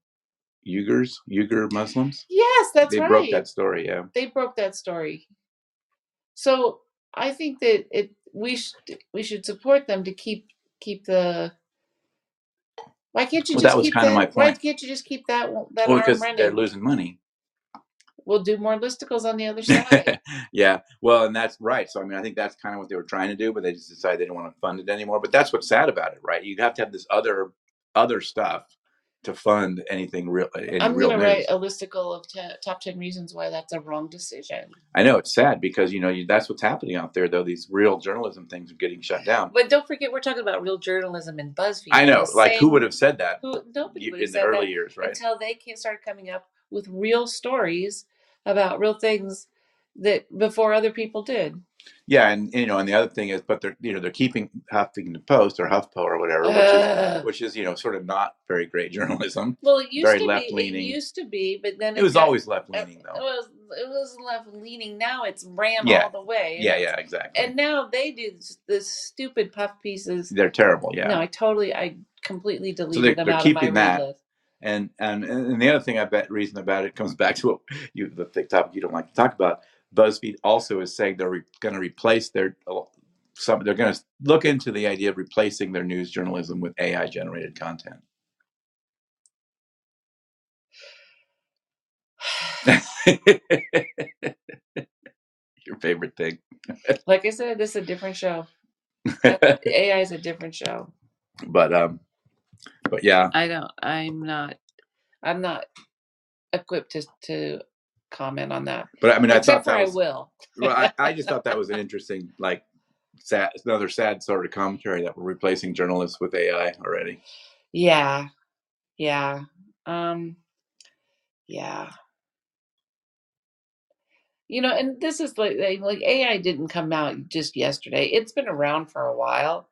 Uyghurs, Uyghur Muslims. Yes, that's they right. broke that story. Yeah. they broke that story. So I think that it we should we should support them to keep keep the. Why can't you Well, just that was keep kinda that, my Why can't you just keep that one- that Well, arm because running? they're losing money. We'll do more listicles on the other side. yeah, well, and that's right. So I mean, I think that's kind of what they were trying to do, but they just decided they didn't want to fund it anymore. But that's what's sad about it, right? You have to have this other other stuff to fund anything real. Uh, any I'm real gonna write a listicle of te- top ten reasons why that's a wrong decision. I know it's sad because you know you, that's what's happening out there. Though these real journalism things are getting shut down. But don't forget, we're talking about real journalism and BuzzFeed. I know, The like who would have said that Who nobody you- would in the early years, right? until they can start coming up with real stories about real things that before other people did. Yeah, and you know, and the other thing is, but they're you know they're keeping Huffington Post or HuffPo or whatever, which Ugh. is uh. which is you know sort of not very great journalism. Well, it used Very to be. left-leaning. It used to be, but then It was got- always left leaning though. It was it was left leaning. Now it's ram Yeah. all the way. Yeah, yeah, exactly. And now they do this stupid puff pieces. they're terrible. Yeah. No, I totally, I completely deleted they- them they're out of my keeping that. list. And and and the other thing I bet reason about it comes back to what you the thick topic you don't like to talk about. BuzzFeed also is saying they're re, going to replace their some they're going to look into the idea of replacing their news journalism with AI generated content. Your favorite thing, Like I said, this is a different show. AI is a different show. but um, but yeah, I don't. I'm not. I'm not equipped to to comment on that. but I mean, I Except thought that I will. well, I, I just thought that was an interesting, like, sad, another sad sort of commentary that we're replacing journalists with AI already. Yeah. Yeah. Um yeah. You know, and this is like like AI didn't come out just yesterday. It's been around for a while.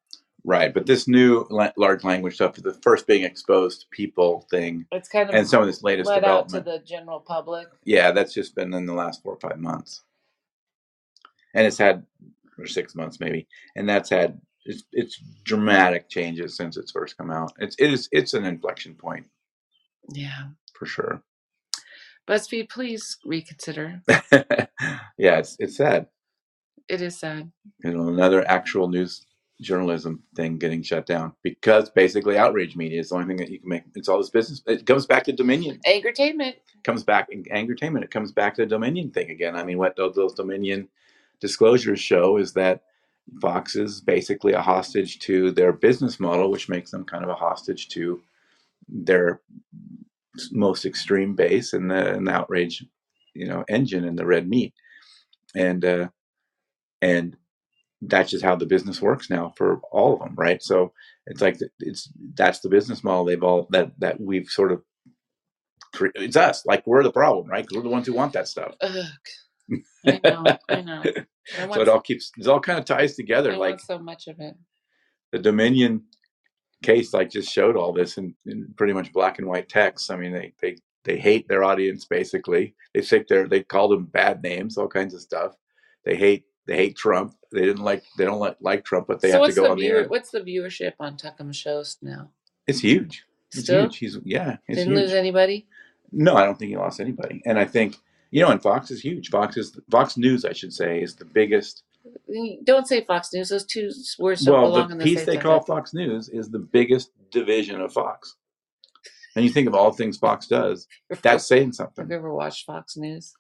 Right, but this new la- large language stuff, the first being exposed to people thing, It's kind of and some of this latest let out to development, the general public. yeah, that's just been in the last four or five months, and it's had or six months maybe, and that's had it's, it's dramatic changes since it's first come out. It's it is it's an inflection point Yeah. for sure. BuzzFeed, please reconsider. yeah, it's it's sad. It is sad. you know, another actual news journalism thing getting shut down because basically outrage media is the only thing that you can make. It's all this business. It comes back to Dominion. Entertainment. Comes back in entertainment. It comes back to the Dominion thing again. I mean, what those, those Dominion disclosures show is that Fox is basically a hostage to their business model, which makes them kind of a hostage to their most extreme base and the, and the outrage, you know, engine and the red meat, and uh, and that's just how the business works now for all of them, right? So it's like it's that's the business model they've all that that we've sort of cre- it's us like we're the problem, right? we're the ones who want that stuff. Ugh. I know. I know. I so it all keeps it all kind of ties together. I like so much of it. the Dominion case, like just showed all this in, in pretty much black and white text. I mean, they they they hate their audience basically. They think they're they call them bad names, all kinds of stuff. They hate they hate Trump. They didn't like they don't like, like Trump, but they so have to go the on the air. what's the viewership on Tucker's Shows now? It's huge. It's Still huge. He's yeah, it's didn't huge. lose anybody. No, I don't think he lost anybody. And I think you know, and Fox is huge. Fox is Fox News, I should say, is the biggest. Don't say Fox News. Those two words don't well, belong the in the piece they call. Fox News is the biggest division of Fox. And you think of all things Fox does, that's saying something. Have you ever watched Fox News?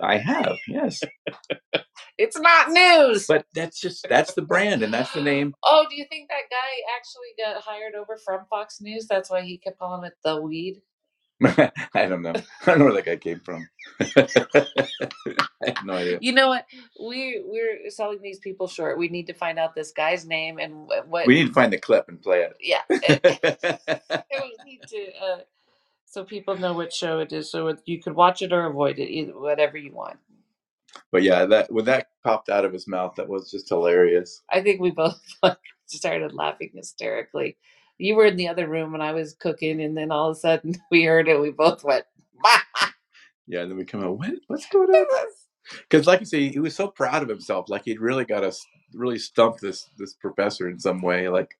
I have, yes. It's not news. But that's just that's the brand and that's the name. oh, do you think that guy actually got hired over from Fox News? That's why he kept calling it the weed. I don't know. I don't know where that guy came from. I have no idea. You know what? We we're selling these people short. We need to find out this guy's name and what. We need to find the clip and play it. yeah. we need to uh, so people know what show it is, so you could watch it or avoid it, either whatever you want. but yeah, that when that popped out of his mouth, that was just hilarious. I think we both like, started laughing hysterically. You were in the other room and I was cooking, and then all of a sudden we heard it. We both went, Yeah, and then we come out, what, what's going on? Because, like I say, he was so proud of himself. Like he'd really got us, really stumped this this professor in some way. Like,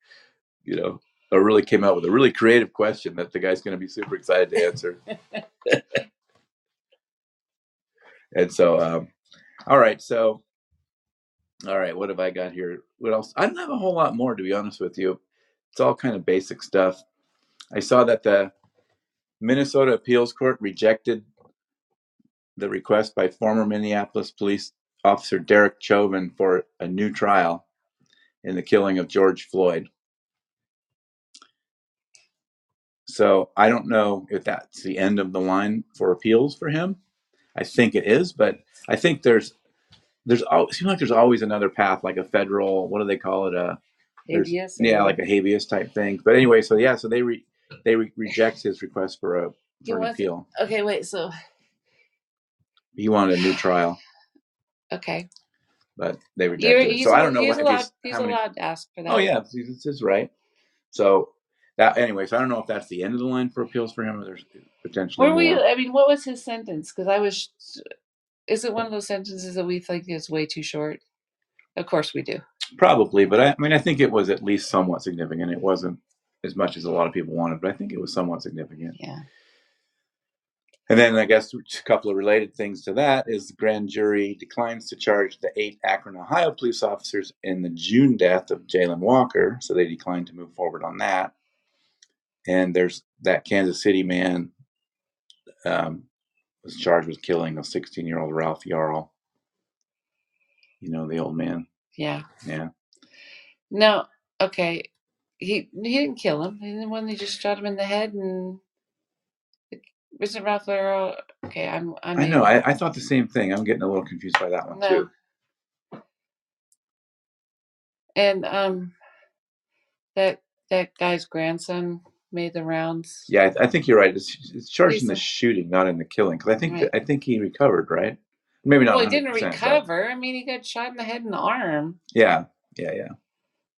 you know, really came out with a really creative question that the guy's going to be super excited to answer. and so, um, all right, so, all right, what have I got here? What else? I don't have a whole lot more, to be honest with you. It's all kind of basic stuff. I saw that the Minnesota Appeals Court rejected the request by former Minneapolis police officer Derek Chauvin for a new trial in the killing of George Floyd. So I don't know if that's the end of the line for appeals for him. I think it is, but I think there's there's al- it seems like there's always another path, like a federal. What do they call it? Uh, a habeas. yeah, like a habeas type thing. But anyway, so yeah, so they re, they re- reject his request for a for an appeal. okay, wait. So He wanted a new trial, okay, but they You're, rejected it. So I don't know he's what allowed. he's, He's many. allowed to ask for that. Oh yeah, it's his right. So that anyway, so I don't know if that's the end of the line for appeals for him, or there's potentially Were we? more. I mean, what was his sentence? Because I was. Is it one of those sentences that we think is way too short? Of course we do. Probably, but I, I mean, I think it was at least somewhat significant. It wasn't as much as a lot of people wanted, but I think it was somewhat significant. Yeah. And then I guess a couple of related things to that is the grand jury declines to charge the eight Akron, Ohio police officers in the June death of Jayland Walker, so they declined to move forward on that. And there's that Kansas City man um, was charged with killing a 16 year old Ralph Yarl. You know the old man, Yeah. yeah. No. Okay. He he didn't kill him. He the one he just shot him in the head and. Wasn't Ralph Lauren? Okay, I'm. I'm I know. I, I thought the same thing. I'm getting a little confused by that one No. too. And um, that that guy's grandson made the rounds. Yeah, I, I think you're right. It's, it's charged in the shooting, not in the killing. Because I think Right. I think he recovered, right? Maybe not. well, he didn't 100%, but- recover. I mean, he got shot in the head and the arm. Yeah, yeah, yeah.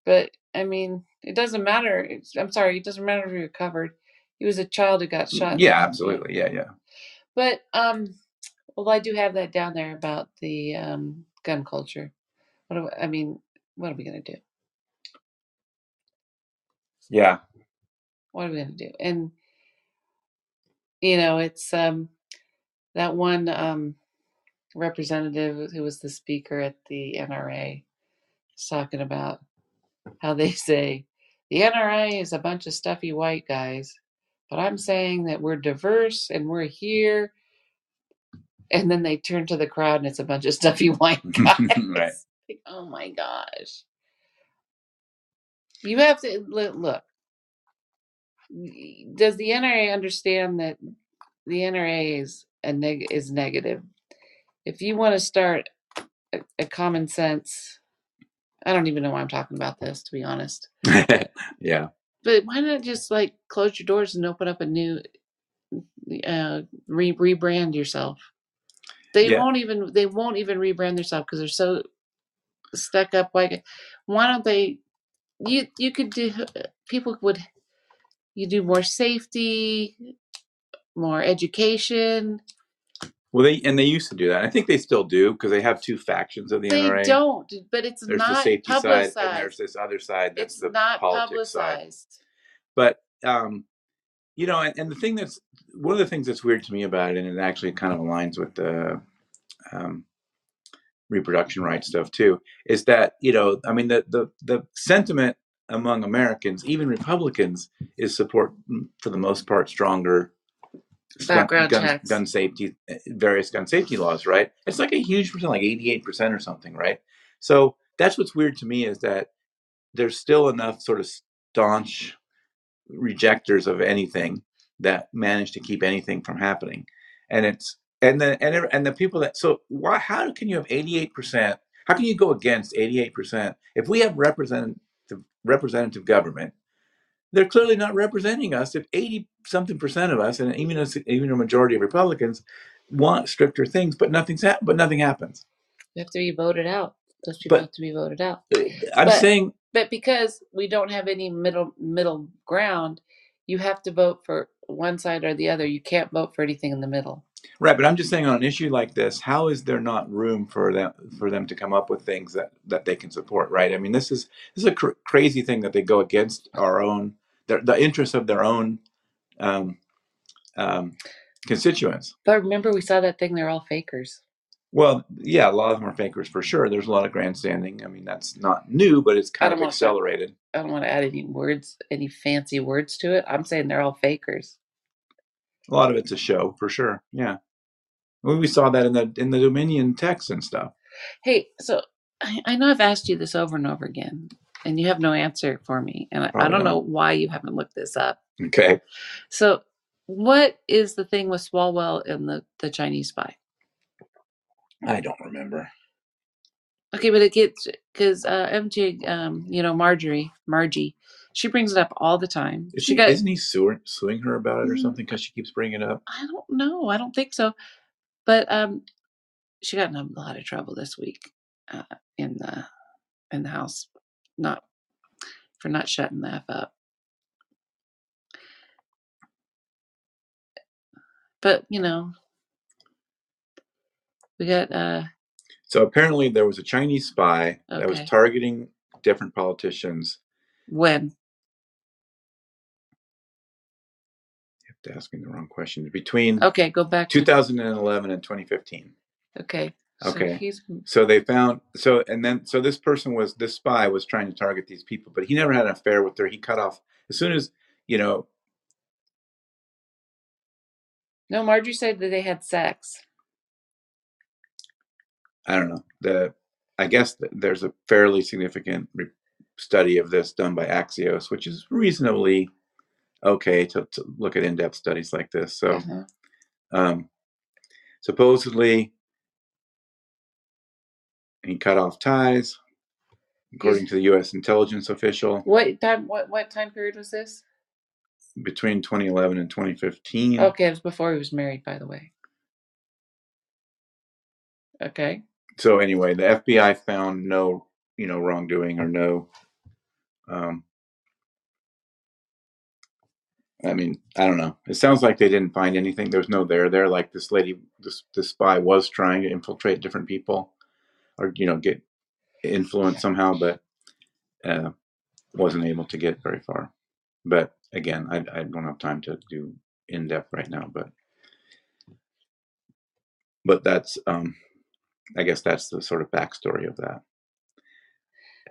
But I mean, it doesn't matter. It's, I'm sorry, it doesn't matter if he recovered. He was a child who got shot. Yeah, absolutely. Yeah, yeah. But um, well, I do have that down there about the um gun culture. What do I mean? What are we gonna do? Yeah. What are we gonna do? And you know, it's um that one um representative who was the speaker at the NRA was talking about how they say the NRA is a bunch of stuffy white guys, but I'm saying that we're diverse and we're here. And then they turn to the crowd and it's a bunch of stuffy white guys. Right. Like, oh my gosh. You have to look. Does the NRA understand that the NRA is a neg- is negative? If you want to start a, a common sense, I don't even know why I'm talking about this to be honest. yeah. But why not just like close your doors and open up a new, uh, re- rebrand yourself? They Yeah. won't even they won't even rebrand themselves because they're so stuck up. Like, why don't they? You you could do. People would. You do more safety, more education. Well, they and they used to do that. I think they still do because they have two factions of the they NRA. don't, but it's There's the safety publicized. side, and there's this other side that's it's the not politics side. publicized. But um, you know, and, and the thing that's one of the things that's weird to me about it, and it actually kind of aligns with the um, reproduction rights stuff too, is that you know, I mean, the the the sentiment among Americans, even Republicans, is support mm, for the most part stronger Background gun, checks. gun safety, eh, various gun safety laws, right? It's like a huge percent, like 88% or something, right? So that's what's weird to me is that there's still enough sort of staunch rejectors of anything that manage to keep anything from happening. And it's, and the, and, and the people that, so why, how can you have 88%? How can you go against 88%? If we have representative, representative government, they're clearly not representing us. If 80 something percent of us, and even a, even a majority of Republicans, want stricter things, but nothing's hap- but nothing happens. You have to be voted out. Those people But- have to be voted out. Uh, I'm But- saying But because we don't have any middle middle ground, you have to vote for one side or the other. You can't vote for anything in the middle. Right, but I'm just saying on an issue like this, how is there not room for them for them to come up with things that that they can support? Right? I mean, this is this is a cr- crazy thing that they go against our own the, the interests of their own um, um, constituents. But remember, we saw that thing. They're all fakers. Well, yeah, a lot of them are fakers for sure. There's a lot of grandstanding. I mean, that's not new, but it's kind of don't to- accelerated. I don't want to add any words, any fancy words to it. I'm saying they're all fakers. A lot of it's a show for sure. Yeah. Well, we saw that in the in the Dominion text and stuff. Hey, so I, I know I've asked you this over and over again, and you have no answer for me. And I, I don't not. know why you haven't looked this up. Okay. So, what is the thing with Swalwell and the, the Chinese spy? I don't remember. Okay, but it gets because uh, MJ, um, you know Marjorie, Margie, she brings it up all the time. Is she he, got. isn't he suing, suing her about it or Mm. something because she keeps bringing it up? I don't know. I don't think so. But um, she got in a lot of trouble this week uh, in the in the house, not for not shutting the f up. But you know, we got uh, So apparently there was a Chinese spy that was targeting different politicians. when You have to ask me the wrong question. Between okay, go back to 2011 and 2015. okay. So Okay. he's So they found so and then so this person was this spy was trying to target these people, but he never had an affair with her. He cut off as soon as you know no. Marjorie said that they had sex. I don't know. The I guess th- there's a fairly significant re- study of this done by Axios, which is reasonably okay to, to look at in-depth studies like this. So Uh-huh. um, supposedly he cut off ties, according to the U.S. intelligence official, What time? What what time period was this? between 2011 and 2015. Okay, it was before he was married, by the way. Okay. So anyway, the FBI found no, you know, wrongdoing or no. Um, I mean, I don't know. It sounds like they didn't find anything. There was no there there. Like this lady, this this spy was trying to infiltrate different people, or you know, get influence somehow, but uh, wasn't able to get very far. But again, I, I don't have time to do in depth right now. But but that's um, I guess that's the sort of backstory of that.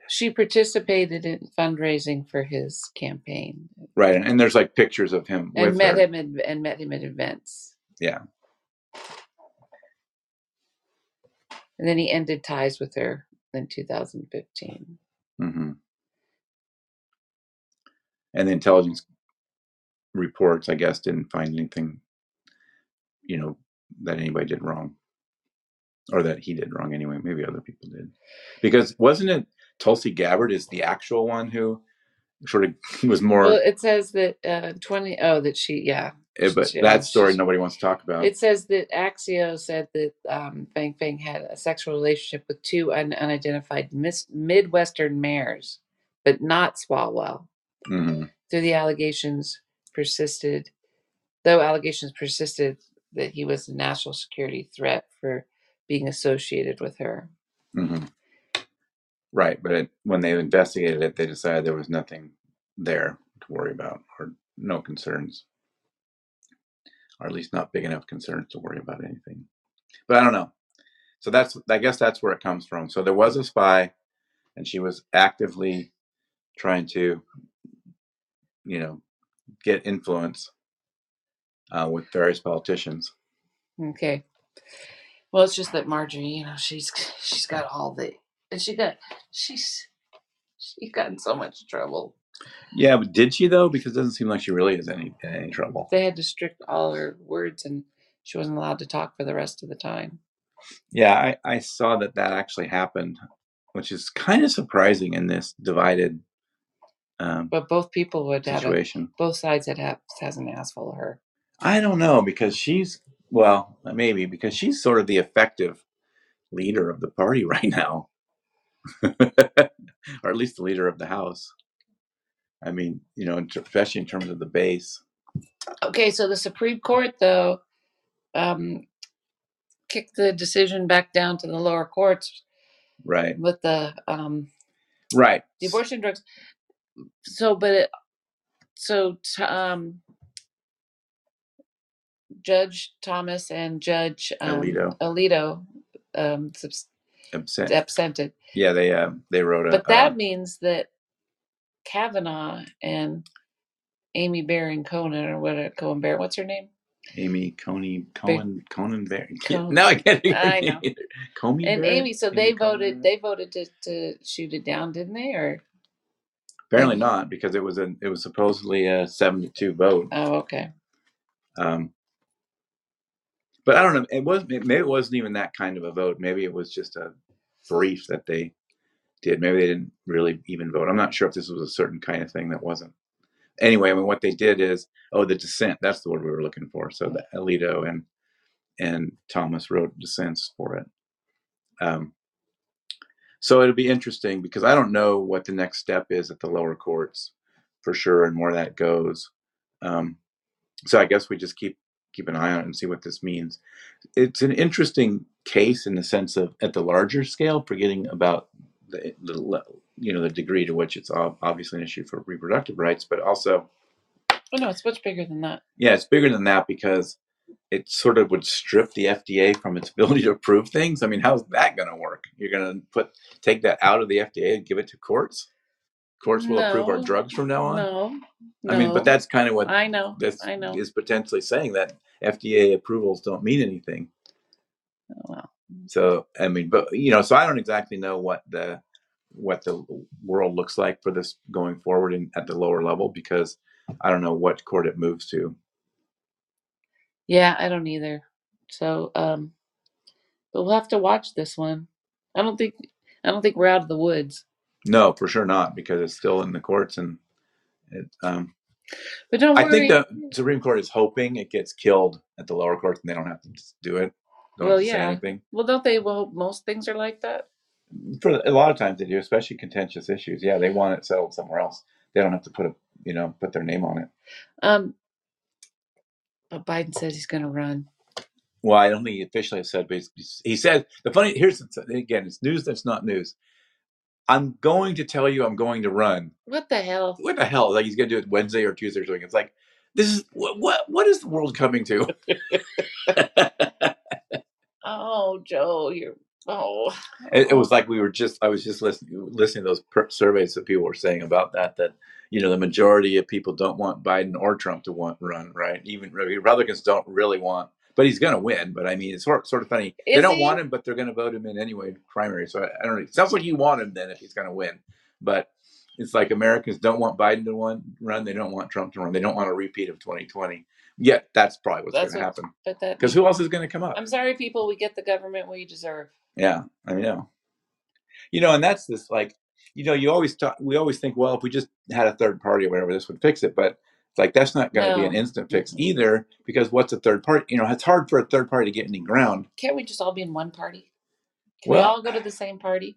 She participated in fundraising for his campaign Right, and, and there's like pictures of him and met her. him in, and met him at events. Yeah, And then he ended ties with her in 2015. hmm and the intelligence reports, I guess, didn't find anything, you know, that anybody did wrong, or that he did wrong anyway. Maybe other people did, because wasn't it Tulsi Gabbard is the actual one who sort of was more, Well, it says that uh, 20. Oh, that she. Yeah. eh, but yeah, that story she's- nobody wants to talk about. It says that Axios said that um, Fang Fang had a sexual relationship with two un- unidentified mis- Midwestern mayors, but not Swalwell. hmm Though the allegations persisted, though allegations persisted that he was a national security threat for being associated with her. hmm Right, but it, when they investigated it, they decided there was nothing there to worry about, or no concerns, or at least not big enough concerns to worry about anything. But I don't know. So that's, I guess, that's where it comes from. So there was a spy, and she was actively trying to, you know, get influence uh, with various politicians. Okay. Well, it's just that Marjorie, you know, she's she's got all the and she got she's she got in so much trouble. Yeah, but did she though? Because it doesn't seem like she really is any in any trouble. They had to strict all her words, and she wasn't allowed to talk for the rest of the time. Yeah, I, I saw that that actually happened, which is kind of surprising in this divided um, But both people would have a, situation. both sides had have, has an ass full of her. I don't know because she's well, maybe because she's sort of the effective leader of the party right now, or at least the leader of the House. I mean, you know, especially in terms of the base. Okay, so the Supreme Court though um, kicked the decision back down to the lower courts Right, with the um, right. the abortion drugs. So, but it, so t- um, Judge Thomas and Judge um, Alito. Alito um, subs- Absent. absented. Yeah, they uh, they wrote a. But that uh, means that Kavanaugh and Amy Baron Conan or what Cohen Bear, what's her name? Amy Coney Cohen Conan Bear. Con- No, I can't. I know. Comey And Barrett? Amy, so they Conan voted. Barrett? They voted to, to shoot it down, didn't they? Or Apparently not, because it was a it was supposedly a seven to two vote. oh, okay. Um, but I don't know. It was maybe it wasn't even that kind of a vote. Maybe it was just a brief that they did. Maybe they didn't really even vote. I'm not sure if this was a certain kind of thing that wasn't. Anyway, I mean, what they did is oh, the dissent. That's the word we were looking for. So the Alito and and Thomas wrote dissents for it. Um, so it'll be interesting because I don't know what the next step is at the lower courts for sure and where that goes. Um, so I guess we just keep keep an eye on it and see what this means. It's an interesting case in the sense of at the larger scale, forgetting about the, the you know the degree to which it's obviously an issue for reproductive rights, but also Oh no, it's much bigger than that. yeah, it's bigger than that because it sort of would strip the FDA from its ability to approve things. I mean, how's that going to work? You're going to put take that out of the FDA and give it to courts. Courts will approve our drugs from now on. No, I mean, but that's kind of what I know. this I know. is potentially saying that FDA approvals don't mean anything. Oh, well, So I mean, but you know, so I don't exactly know what the what the world looks like for this going forward in, at the lower level because I don't know what court it moves to. yeah, I don't either. So, um, but we'll have to watch this one. I don't think. I don't think we're out of the woods. No, for sure not because it's still in the courts and it. Um, But don't I worry. think the Supreme Court is hoping it gets killed at the lower courts and they don't have to do it. Don't Well, yeah. well, don't they? Well, most things are like that. For a lot of times they do, especially contentious issues. Yeah, they want it settled somewhere else. They don't have to put a you know put their name on it. Um, but Biden says he's going to run. Well, I don't think he officially said, but he said the funny. Here's again, it's news that's not news. I'm going to tell you I'm going to run. What the hell? What the hell? Like he's going to do it Wednesday or Tuesday or something. It's like this is what what what is the world coming to? Oh, Joe, you're. Oh, it, it was like we were just I was just listening listening to those per- surveys that people were saying about that that you know the majority of people don't want Biden or Trump to want run right even Republicans don't really want but he's going to win but I mean it's sort, sort of funny they don't he? want him but they're going to vote him in anyway primary so I, I don't know it sounds like you want him then if he's going to win but it's like Americans don't want Biden to one, run they don't want Trump to run they don't want a repeat of 2020 yet that's probably what's going to happen but that. because who else is going to come up I'm sorry, people. We get the government we deserve. yeah, I know. You know, and that's this like, you know, you always talk. We always think, well, if we just had a third party or whatever, this would fix it. But it's like that's not going to be an instant fix either, because what's a third party? You know, it's hard for a third party to get any ground. Can't we just all be in one party? Can we all go to the same party?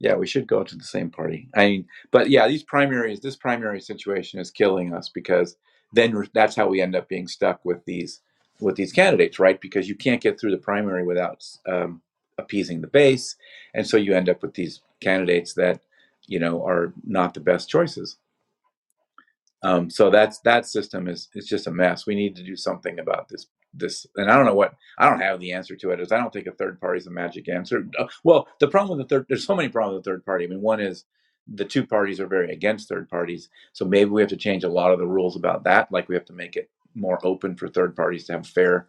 Yeah, we should go to the same party. I mean, but yeah, these primaries, this primary situation is killing us because then that's how we end up being stuck with these with these candidates, right? Because you can't get through the primary without um, appeasing the base, and so you end up with these candidates that you know are not the best choices. Um, so that's that system is is just a mess. We need to do something about this. This and I don't know what I don't have the answer to it. Is I don't think a third party is a magic answer. Uh, Well, the problem with the third there's so many problems with third party. I mean, one is the two parties are very against third parties. So maybe we have to change a lot of the rules about that. Like we have to make it more open for third parties to have fair,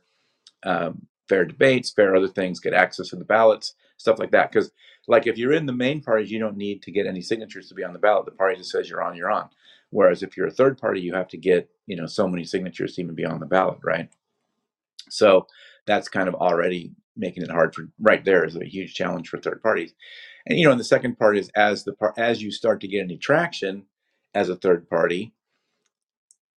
um, fair debates, fair other things, get access to the ballots, stuff like that. Because like if you're in the main parties, you don't need to get any signatures to be on the ballot. The party just says you're on, you're on. Whereas if you're a third party, you have to get you know so many signatures to even be on the ballot, right? So that's kind of already making it hard for right there is a huge challenge for third parties. And you know, and the second part is as the part as you start to get any traction as a third party,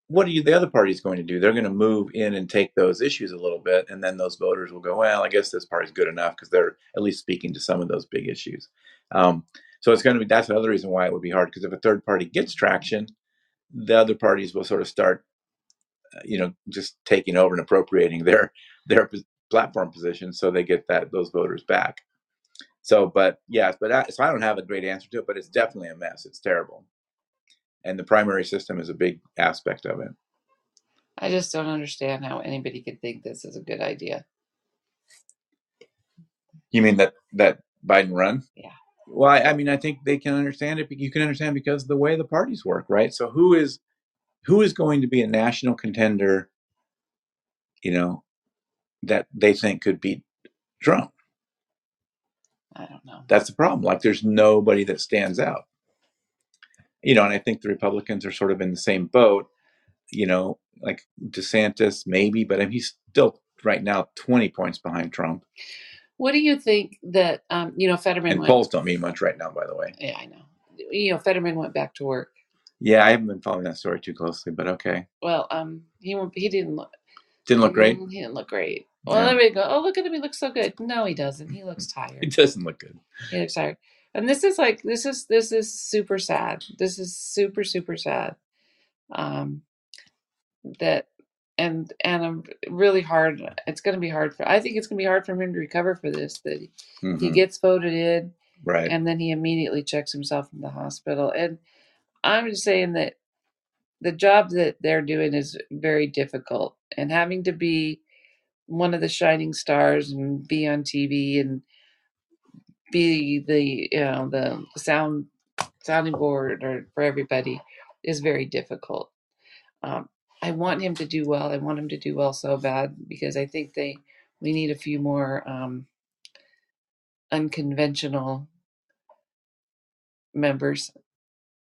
what are you the other party is going to do? They're going to move in and take those issues a little bit, and then those voters will go, well, I guess this party's good enough because they're at least speaking to some of those big issues. Um, so it's going to be that's another reason why it would be hard because if a third party gets traction, the other parties will sort of start, uh, you know, just taking over and appropriating their their platform position so they get that those voters back. So, but yes, but I, so I don't have a great answer to it, but it's definitely a mess. It's terrible, and the primary system is a big aspect of it. I just don't understand how anybody could think this is a good idea. You mean that that Biden run? Yeah. Well, I, I mean, I think they can understand it. You can understand because of the way the parties work, right? So who is who is going to be a national contender? You know, that they think could beat Trump. I don't know. That's the problem. Like, there's nobody that stands out. You know, and I think the Republicans are sort of in the same boat. You know, like DeSantis, maybe, but I mean, he's still right now 20 points behind Trump. What do you think that um, you know Fetterman And went? polls don't mean much right now, by the way. Yeah, I know. You know, Fetterman went back to work. Yeah, I haven't been following that story too closely, but okay. Well, um, he won't- he didn't look. Didn't look great. Mm, He didn't look great. Well, Yeah. everybody go, oh look at him, he looks so good. No, he doesn't. He looks tired. It doesn't look good. He looks tired. And this is like this is this is super sad. This is super super sad. Um, that and and I'm really hard. It's going to be hard for. I think it's going to be hard for him to recover for this. That he Mhm. gets voted in, Right. and then he immediately checks himself in the hospital. And I'm just saying that the job that they're doing is very difficult, and having to be one of the shining stars and be on TV and be the you know the sound sounding board or for everybody is very difficult. Um, I want him to do well. I want him to do well so bad because I think they we need a few more um, unconventional members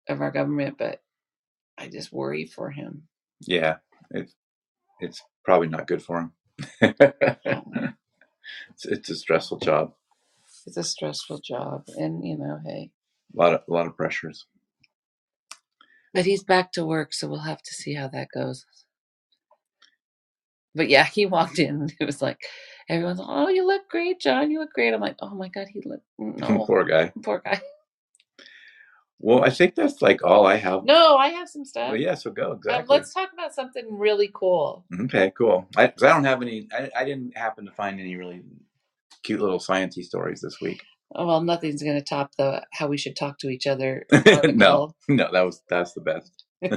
of our government, but I just worry for him. yeah. It's it's probably not good for him. it's, it's a stressful job. It's a stressful job, and you know, hey, A lot of a lot of pressures. But he's back to work, so we'll have to see how that goes. But yeah, he walked in. and It was like everyone's, like, "Oh, you look great, John. You look great." I'm like, "Oh my god, he look no, Poor guy. poor guy." Well, I think that's like all I have. No, I have some stuff. Well, yeah, so go Um, exactly. let's talk about something really cool. Okay, cool. I, I don't have any. I, I didn't happen to find any really cute little sciencey stories this week. Well, nothing's going to top the how we should talk to each other. no, no, that was that's the best.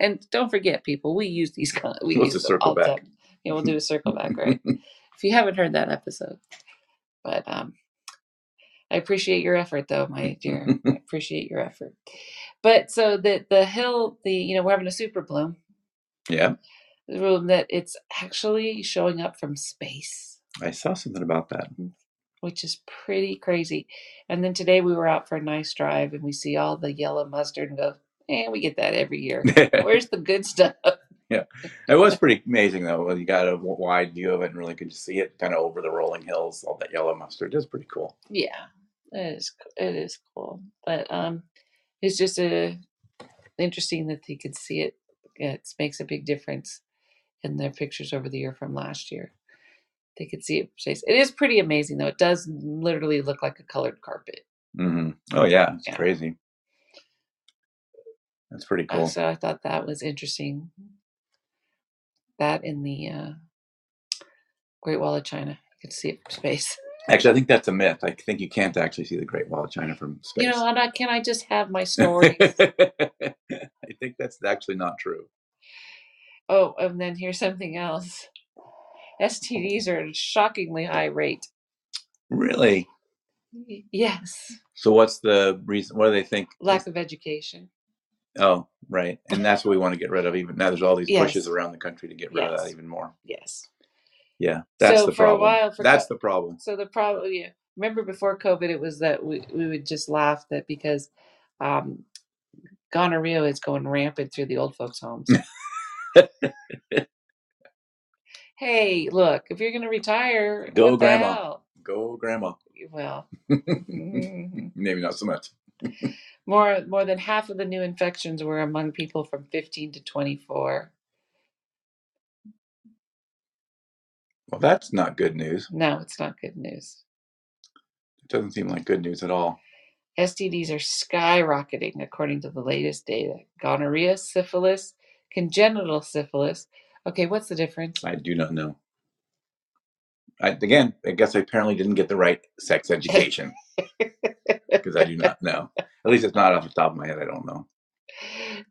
and don't forget, people, we use these. We What's use them circle all back? time. Yeah, we'll do a circle back, right? if you haven't heard that episode, but um, I appreciate your effort, though, my dear. I appreciate your effort. But so the the hill, the you know, we're having a super bloom. yeah, The room that it's actually showing up from space, I saw something about that. which is pretty crazy. And then today we were out for a nice drive, and we see all the yellow mustard, and go, "Eh, we get that every year. Where's the good stuff?" Yeah, it was pretty amazing though. You got a wide view of it and really could just see it kind of over the rolling hills, all that yellow mustard. It was pretty cool. Yeah, it is. It is cool, but um, it's just a interesting that they could see it. It makes a big difference in their pictures over the year from last year. They could see it. It is pretty amazing, though. It does literally look like a colored carpet. hmm Oh yeah, it's Yeah. crazy. That's pretty Uh, cool. so I thought that was interesting. That in the uh, Great Wall of China, you could see it from space. Actually, I think that's a myth. I think you can't actually see the Great Wall of China from space. You know, I, can I just have my story? I think that's actually not true. Oh, and then here's something else. STDs are at a shockingly high rate. Really? Yes, So what's the reason? What do they think? lack of education. Oh, right. And that's what we want to get rid of. Even now, there's all these Yes. pushes around the country to get rid of that even more. Yes. Yeah, that's So the for a problem. while, for that's co- the problem. So the problem, yeah. Remember before COVID, it was that we, we would just laugh that because um, gonorrhea is going rampant through the old folks' homes. hey, look, if you're going to retire, Go, Grandma. Go, grandma. Well, mm-hmm. Maybe not so much. more more than half of the new infections were among people from 15 to 24. Well, that's not good news. No, it's not good news. It doesn't seem like good news at all. STDs are skyrocketing according to the latest data. Gonorrhea, syphilis, congenital syphilis. Okay, what's the difference? I do not know. I, again, I guess I apparently didn't get the right sex education because I do not know. At least it's not off the top of my head. I don't know.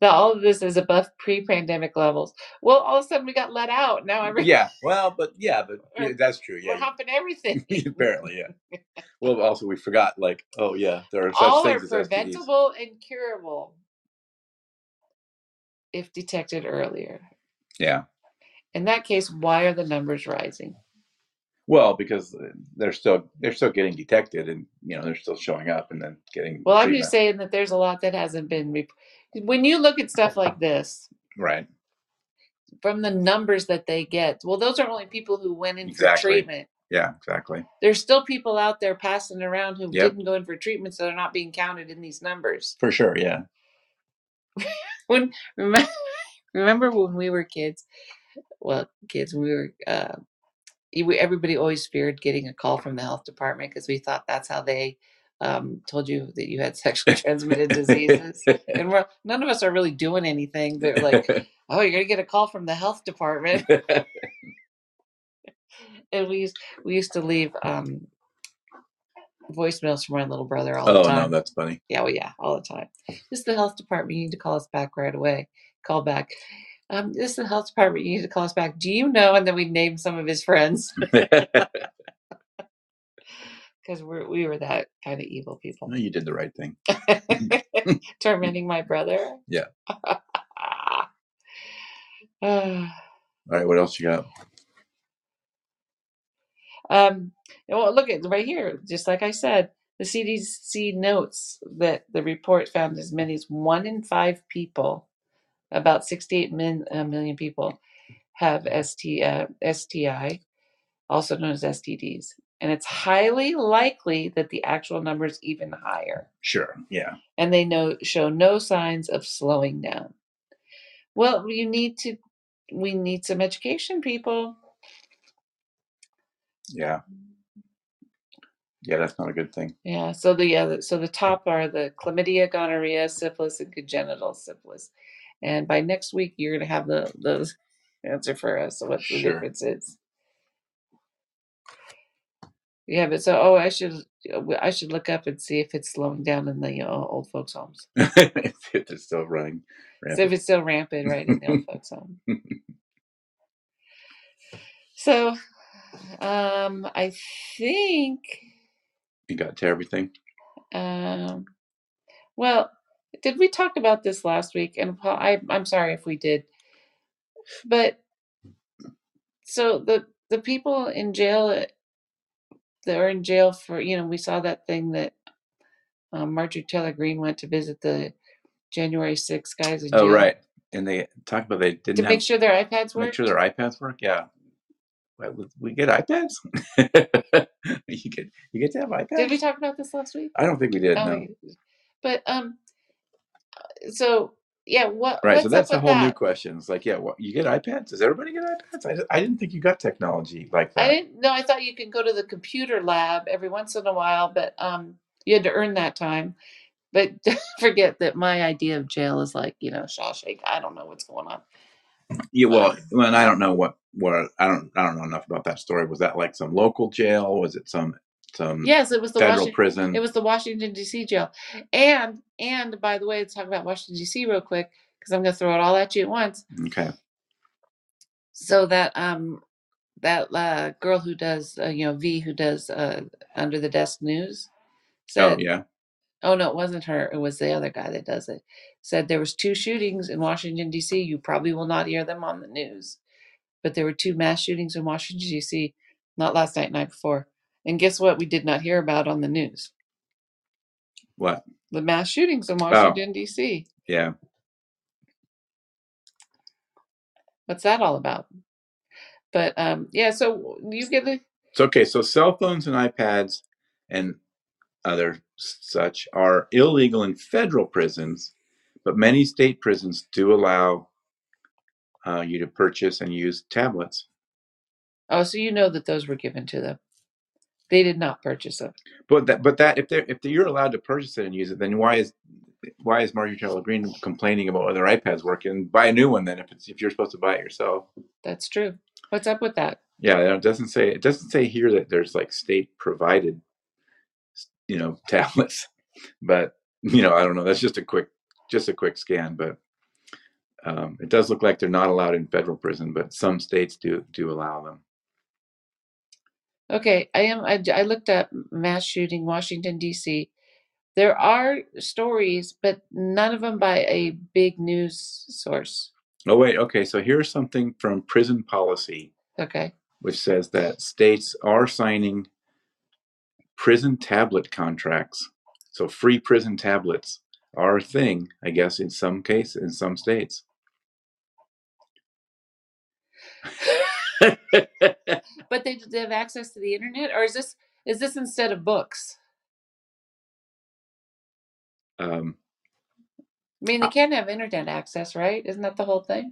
Now all of this is above pre-pandemic levels. Well, all of a sudden we got let out. Now every Yeah, well, but yeah, but yeah, that's true. we're Yeah, humping everything. apparently, yeah. Well, also we forgot, like, oh yeah, there are such all are things STDs. preventable and curable if detected earlier. Yeah. In that case, why are the numbers rising? Well, because they're still they're still getting detected, and you know they're still showing up, and then getting. Well, I'm just saying that there's a lot that hasn't been. Rep- when you look at stuff like this, right. from the numbers that they get, well, those are only people who went in Exactly. for treatment. Yeah, exactly. There's still people out there passing around who Yep. didn't go in for treatment, so they're not being counted in these numbers. For sure. Yeah. When remember, remember when we were kids? Well, kids, we were. Uh, we- everybody always feared getting a call from the health department because we thought that's how they um, told you that you had sexually transmitted diseases. And we're, none of us are really doing anything. They're like, "Oh, you're gonna get a call from the health department." and we used we used to leave um, voicemails from my little brother all the oh time. Oh, no, that's funny. Yeah, well, yeah, all the time. This is the health department. You need to call us back right away. Call back. Um, this is the health department. You need to call us back. Do you know? And then we name some of his friends because we're we were that kind of evil people. No, you did the right thing. Tormenting my brother. Yeah. Ah. All right, what else you got? Um, well, look at right here. Just like I said, the CDC notes that the report found as many as one in five people, about 68 min, uh, million people, have ST, uh, STI, also known as STDs. And it's highly likely that the actual number is even higher. Sure. Yeah. And they know show no signs of slowing down. Well, you need to. We need some education, people. Yeah. Yeah, that's not a good thing. Yeah. So the uh, so the top are the chlamydia, gonorrhea, syphilis, and congenital syphilis. And by next week, you're gonna have the the answer for us. So what the Sure. difference is. Yeah, but so oh, I should I should look up and see if it's slowing down in the uh, old folks' homes. if they're still running. So if it's still rampant, right, in the old folks' home. So, um, I think You got to everything. Um, well, did we talk about this last week? And Paul, I, I'm sorry if we did, but so the the people in jail that are in jail for you know we saw that thing that um, Marjorie Taylor Greene went to visit the January 6 guys in jail Oh, right. And they talked about they didn't to have, make sure their iPads work. make sure their iPads work. Yeah. Well, we get iPads. you get you get to have iPads. Did we talk about this last week? I don't think we did. Oh, no. But um, so yeah, what? Right. So that's a whole new question. It's like, yeah, what you get iPads? Does everybody get iPads? I, I didn't think you got technology like that. I didn't no I thought you could go to the computer lab every once in a while, but um, you had to earn that time. But forget that my idea of jail is like you know Shawshank. I don't know what's going on. Yeah, well, well, and I don't know what what I don't I don't know enough about that story. Was that like some local jail? Was it some some Yes, it was the federal Washington. prison? It was the Washington D.C. jail. And and by the way, let's talk about Washington D.C. real quick because I'm going to throw it all at you at once. okay. So that um that uh, girl who does uh, you know V who does uh, under the desk news, said, oh yeah. oh no, it wasn't her. It was the other guy that does it. Said there was two shootings in Washington D.C. You probably will not hear them on the news, but there were two mass shootings in Washington D.C. Not last night, night before. And guess what? We did not hear about on the news What? the mass shootings Oh. in Washington D.C. Yeah. What's that all about? But um, yeah, so you get the It's okay. So cell phones and iPads and other such are illegal in federal prisons, but many state prisons do allow uh, you to purchase and use tablets. Oh, so you know that those were given to them. They did not purchase it. But that, but that if they are if you're allowed to purchase it and use it, then why is why is Marjorie Taylor Greene complaining about other iPads working? Buy a new one then if it's if you're supposed to buy it yourself. That's true. What's up with that? Yeah, it doesn't say it doesn't say here that there's like state provided, you know, tablets. But you know, I don't know. That's just a quick just a quick scan, but um, it does look like they're not allowed in federal prison, but some states do do allow them. Okay, I am. I, I looked up mass shooting, Washington D.C. There are stories, but none of them by a big news source. Oh wait, okay. So here's something from prison policy, Okay, which says that states are signing prison tablet contracts. So free prison tablets are a thing, I guess, in some cases, in some states. but they, they have access to the internet, or is this is this instead of books? um, I mean, they can't have internet access, right? Isn't that the whole thing?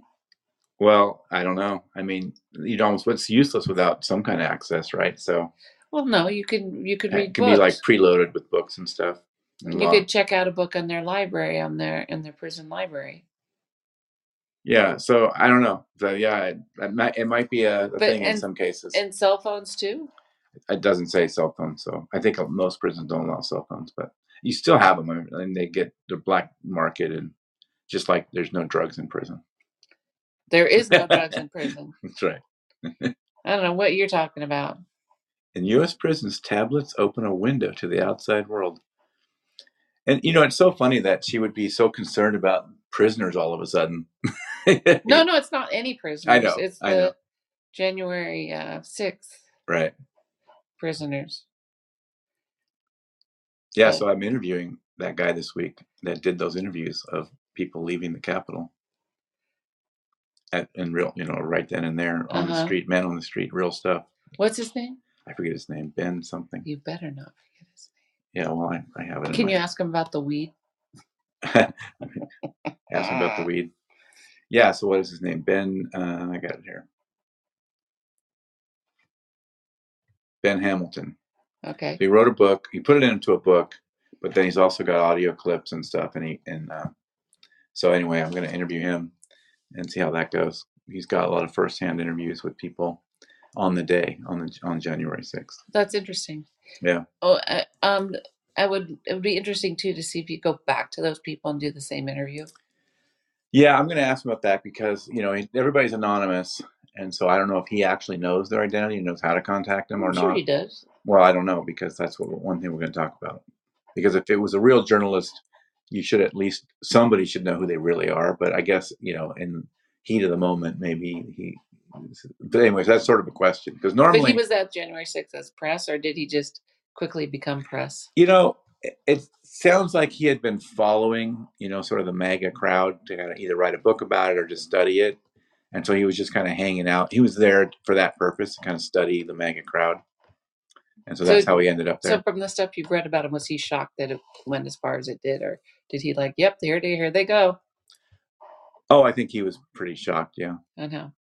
well, I don't know. I mean, you'd almost it's useless without some kind of access, right? So Well, no, you can you can read it can books. be like preloaded with books and stuff. and you law. could check out a book on their library on their in their prison library. Yeah. So I don't know. So yeah, it, it might it might be a, a thing in some cases. And cell phones too. it doesn't say cell phones, so I think uh, most prisons don't allow cell phones, but you still have them, and they get the black market, and just like there's no drugs in prison. There is no drugs in prison. That's right. I don't know what you're talking about. In U.S. prisons, tablets open a window to the outside world. And you know, it's so funny that she would be so concerned about prisoners all of a sudden. No, no, it's not any prisoners. I know, It's the know. January uh, 6th right? prisoners. Yeah. But- So I'm interviewing that guy this week that did those interviews of people leaving the Capitol. At, in real, you know, right then and there on the Uh-huh. street, men on the street, real stuff. What's his name? I forget his name, Ben something. You better not Yeah, well, I, I have it. Can you ask him about the weed? ask him about the weed? Yeah. So what is his name? Ben. Uh, I got it here. Ben Hamilton. Okay. He wrote a book. He put it into a book, but then he's also got audio clips and stuff. And he and uh, so anyway, I'm going to interview him and see how that goes. He's got a lot of firsthand interviews with people on the day on the on January 6th. That's interesting. Yeah. Oh, uh, um, I would. It would be interesting too to see if you go back to those people and do the same interview. Yeah, I'm going to ask him about that because you know everybody's anonymous, and so I don't know if he actually knows their identity knows how to contact them or I'm sure not. he does. Well, I don't know because that's what one thing we're going to talk about. Because if it was a real journalist, you should at least somebody should know who they really are. But I guess you know, in heat of the moment, maybe he. But anyways, that's sort of a question because normally. But he was at January 6th as press, or did he just quickly become press? you know, it, it sounds like he had been following, you know, sort of the MAGA crowd to kind of either write a book about it or just study it. And so he was just kind of hanging out. He was there for that purpose to kind of study the MAGA crowd. And so So- that's how he ended up there. So from the stuff you've read about him, was he shocked that it went as far as it did, or did he like, "Yep, here they here they go"? oh, I think he was pretty shocked. Yeah. I know.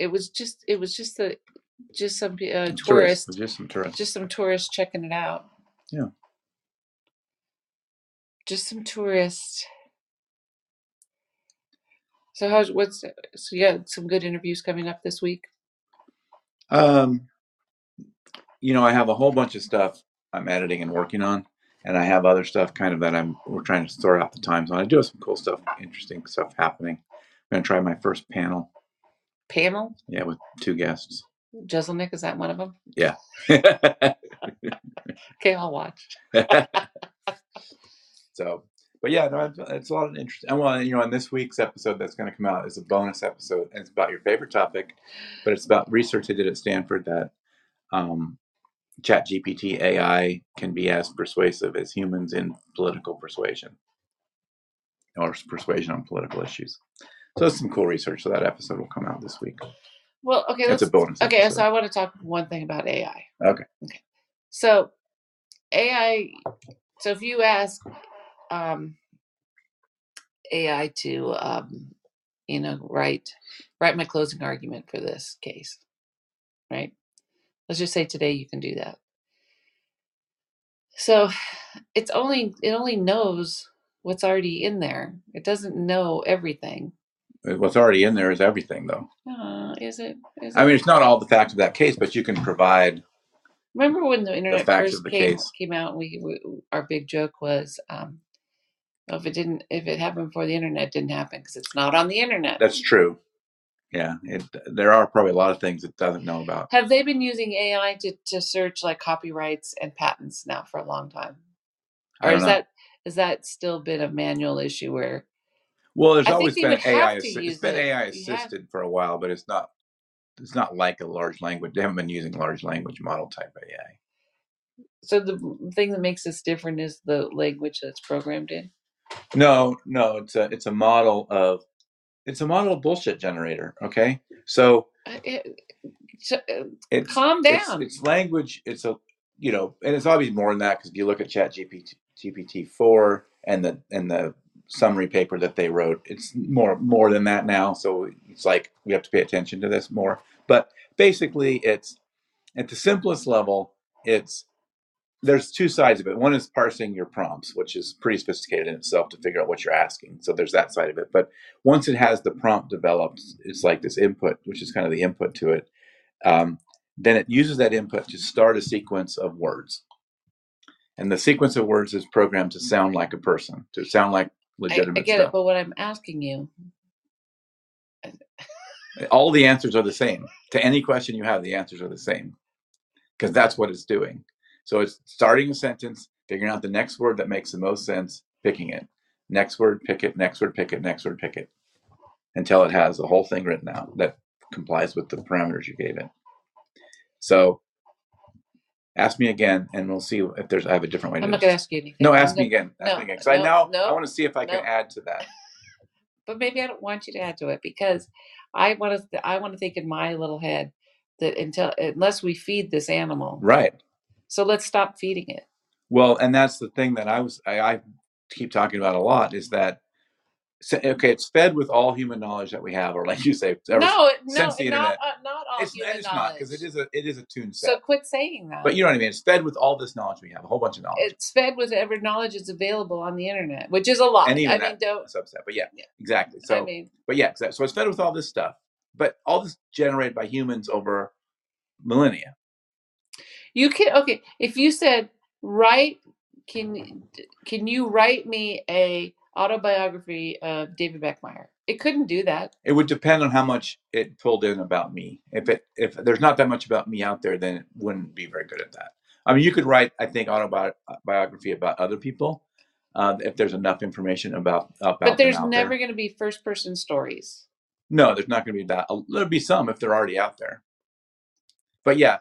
It was just it was just the just some uh, Tourists, tourists, just some tourists. just some tourists checking it out. Yeah. Just some tourists. So how's what's so you got some good interviews coming up this week? Um, you know, I have a whole bunch of stuff I'm editing and working on, and I have other stuff kind of that I'm we're trying to sort out the times on. I do have some cool stuff, interesting stuff happening. I'm gonna try my first panel, Panel? yeah, with two guests. Jeselnik, is that one of them? Yeah. Okay, I'll watch. so, but yeah, no, it's, it's a lot of interest. And well, you know, on this week's episode that's going to come out is a bonus episode, and it's about your favorite topic, but it's about research they did at Stanford that um, Chat GPT AI can be as persuasive as humans in political persuasion or persuasion on political issues. So it's some cool research. So that episode will come out this week. Well, okay, that's a bonus. Okay, episode. so I want to talk one thing about AI. Okay. Okay. So AI so if you ask um AI to um you know write write my closing argument for this case. Right? Let's just say today you can do that. So it's only it only knows what's already in there. It doesn't know everything. What's already in there is everything, though. Uh, is it? Is I mean, it's not all the facts of that case, but you can provide. Remember when the internet facts first the came case. came out? We, we our big joke was, um, if it didn't, if it happened before the internet, it didn't happen because it's not on the internet. That's true. Yeah, it, there are probably a lot of things it doesn't know about. Have they been using AI to, to search like copyrights and patents now for a long time, or is know. that is that still been a manual issue where Well, there's I always been AI. assi- It's been it. AI assisted for a while, but it's not. It's not like a large language. They haven't been using large language model type AI. so the thing that makes this different is the language that's programmed in. No, no, it's a it's a model of it's a model of bullshit generator. Okay, so Uh, it- uh, it's calm it's- down. It's, language. It's a you know, and it's obviously more than that because if you look at Chat GPT GPT four and the and the summary paper that they wrote, it's more more than that now. So it's like we have to pay attention to this more. But basically, it's at the simplest level, it's there's two sides of it. One is parsing your prompts, which is pretty sophisticated in itself to figure out what you're asking. So there's that side of it. But once it has the prompt developed, it's like this input, which is kind of the input to it. Um, then it uses that input to start a sequence of words. And the sequence of words is programmed to sound like a person, to sound like legitimate I get it, but what I'm asking you, eh, All the answers are the same. To any question you have, the answers are the same because that's what it's doing. So it's starting a sentence, figuring out the next word that makes the most sense, picking it. Next word, pick it. Next word, pick it. Next word, pick it. Until it has the whole thing written out that complies with the parameters you gave it. So ask me again, and we'll see if there's. I have a different way to. I'm not going to ask you anything. No, ask me again. Ask no, me again. Because I no, now no, I want to see if I can add to that. But maybe I don't want you to add to it because I want to. I want to think in my little head that until unless we feed this animal, Right. so let's stop feeding it. Well, and that's the thing that I was I, I keep talking about a lot is that okay, it's fed with all human knowledge that we have, or like you say, no, no, not internet. uh, not all it's, human it's not because it is a it is a tune set. so quit saying that. but you know what I mean. It's fed with all this knowledge we have, a whole bunch of knowledge, it's fed with every knowledge that's available on the internet, which is a lot. and even I mean, don't. subset. But yeah, Yeah. exactly. So, I mean, but yeah, exactly. So it's fed with all this stuff, but all this generated by humans over millennia. you can okay. If you said write, can can you write me a autobiography of David Beckemeyer? It couldn't do that. It would depend on how much it pulled in about me. If it if there's not that much about me out there, then it wouldn't be very good at that. I mean, you could write, I think, autobiography about other people uh, if there's enough information about about But there's never there. going to be first person stories. No, there's not going to be that. There'll be some if they're already out there. But yeah,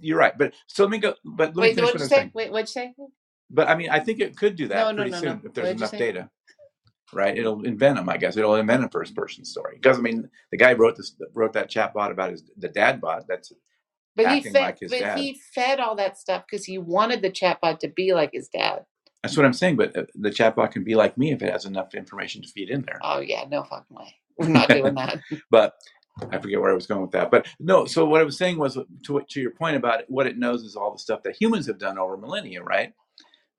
you're right. But so let me go. But let me Wait, finish what'd you say? Wait, what'd you say? But I mean, I think it could do that No, no, pretty no, soon if there's What'd enough data. Right? It'll invent them, I guess. It'll invent a first person story. Because I mean, the guy wrote this wrote that chat bot about his the dad bot. That's But he acting fed, like his but dad. he fed all that stuff because he wanted the chatbot to be like his dad. that's what I'm saying. But uh, the chat bot can be like me if it has enough information to feed in there. Oh yeah, no fucking way. We're not doing that. But I forget where I was going with that. But no, so what I was saying was to to your point about it, what it knows is all the stuff that humans have done over millennia, right?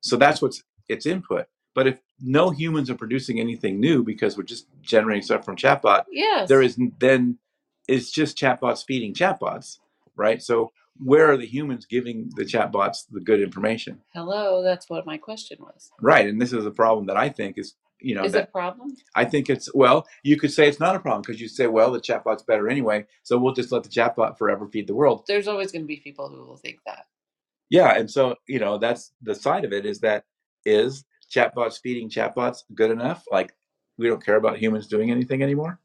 So that's what's its input. But if no humans are producing anything new because we're just generating stuff from chatbot, Yes. there is then it's just chatbots feeding chatbots, right? So where are the humans giving the chatbots the good information, Hello, that's what my question was. right? And this is a problem that I think is you know Is that it a problem? I think it's well, you could say it's not a problem because you say, well, the chatbot's better anyway, so we'll just let the chatbot forever feed the world. There's always going to be people who will think that. Yeah, and so you know that's the side of it is that is chatbots feeding chatbots good enough? Like we don't care about humans doing anything anymore.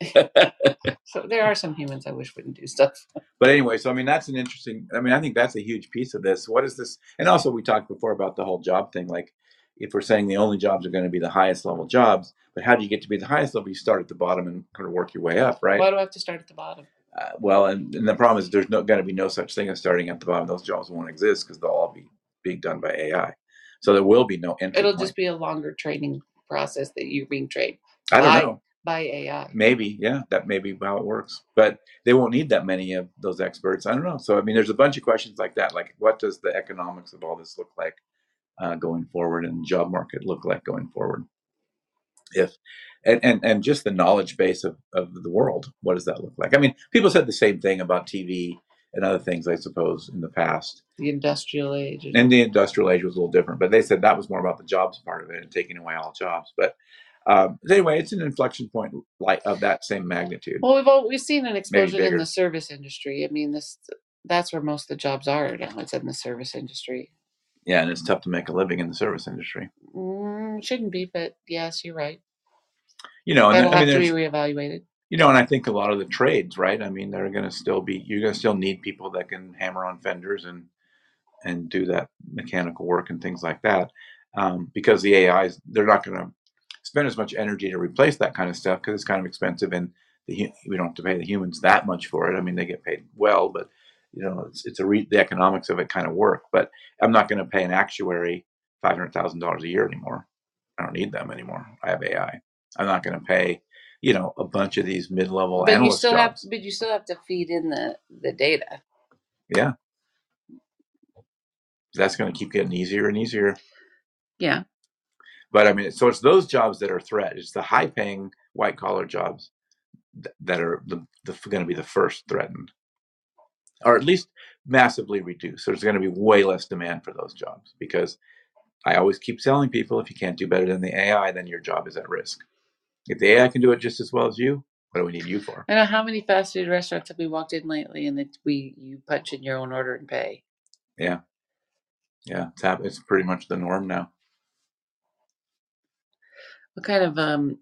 So there are some humans I wish wouldn't do stuff. But anyway, so I mean that's an interesting. I mean I think that's a huge piece of this. What is this? And also we talked before about the whole job thing. Like if we're saying the only jobs are going to be the highest level jobs, but how do you get to be the highest level? You start at the bottom and kind of work your way up, right? Why do I have to start at the bottom? Uh, well, and, and the problem is there's no going to be no such thing as starting at the bottom. Those jobs won't exist because they'll all be being done by AI. So there will be no entry. It'll point. just be a longer training process that you're being trained I don't by- know. by AI. Maybe, yeah, that may be how it works. But they won't need that many of those experts. I don't know. So I mean, there's a bunch of questions like that. Like, what does the economics of all this look like uh, going forward, and job market look like going forward? If and, and and just the knowledge base of of the world, what does that look like? I mean, people said the same thing about TV and other things, I suppose, in the past. The industrial age. And the industrial age was a little different, but they said that was more about the jobs part of it and taking away all jobs. But um, anyway, it's an inflection point like of that same magnitude. well, we've all, we've seen an explosion in the service industry. I mean, this that's where most of the jobs are now. It's in the service industry. Yeah, and it's tough to make a living in the service industry. Mm, shouldn't be, but yes, you're right. You know, and That'll I have mean, to be reevaluated. you know, and I think a lot of the trades, right? I mean, they're going to still be. You're going to still need people that can hammer on fenders and and do that mechanical work and things like that, um, because the AIs they're not going to spend as much energy to replace that kind of stuff because it's kind of expensive and the, we don't have to pay the humans that much for it. I mean, they get paid well, but you know, it's it's a re- the economics of it kind of work. But I'm not going to pay an actuary five hundred thousand dollars a year anymore. I don't need them anymore. I have AI. I'm not going to pay, you know, a bunch of these mid-level But you still have, but you still have to feed in the the data. Yeah, that's going to keep getting easier and easier. Yeah, But I mean, so it's those jobs that are threat. It's the high-paying white-collar jobs that are the, the going to be the first threatened, or at least massively reduced. There's going to be way less demand for those jobs because I always keep telling people if you can't do better than the AI, then your job is at risk. If the AI can do it just as well as you, what do we need you for? I know how many fast food restaurants have we walked in lately, and that we you punch in your own order and pay. Yeah, yeah, it's it's pretty much the norm now. What kind of um?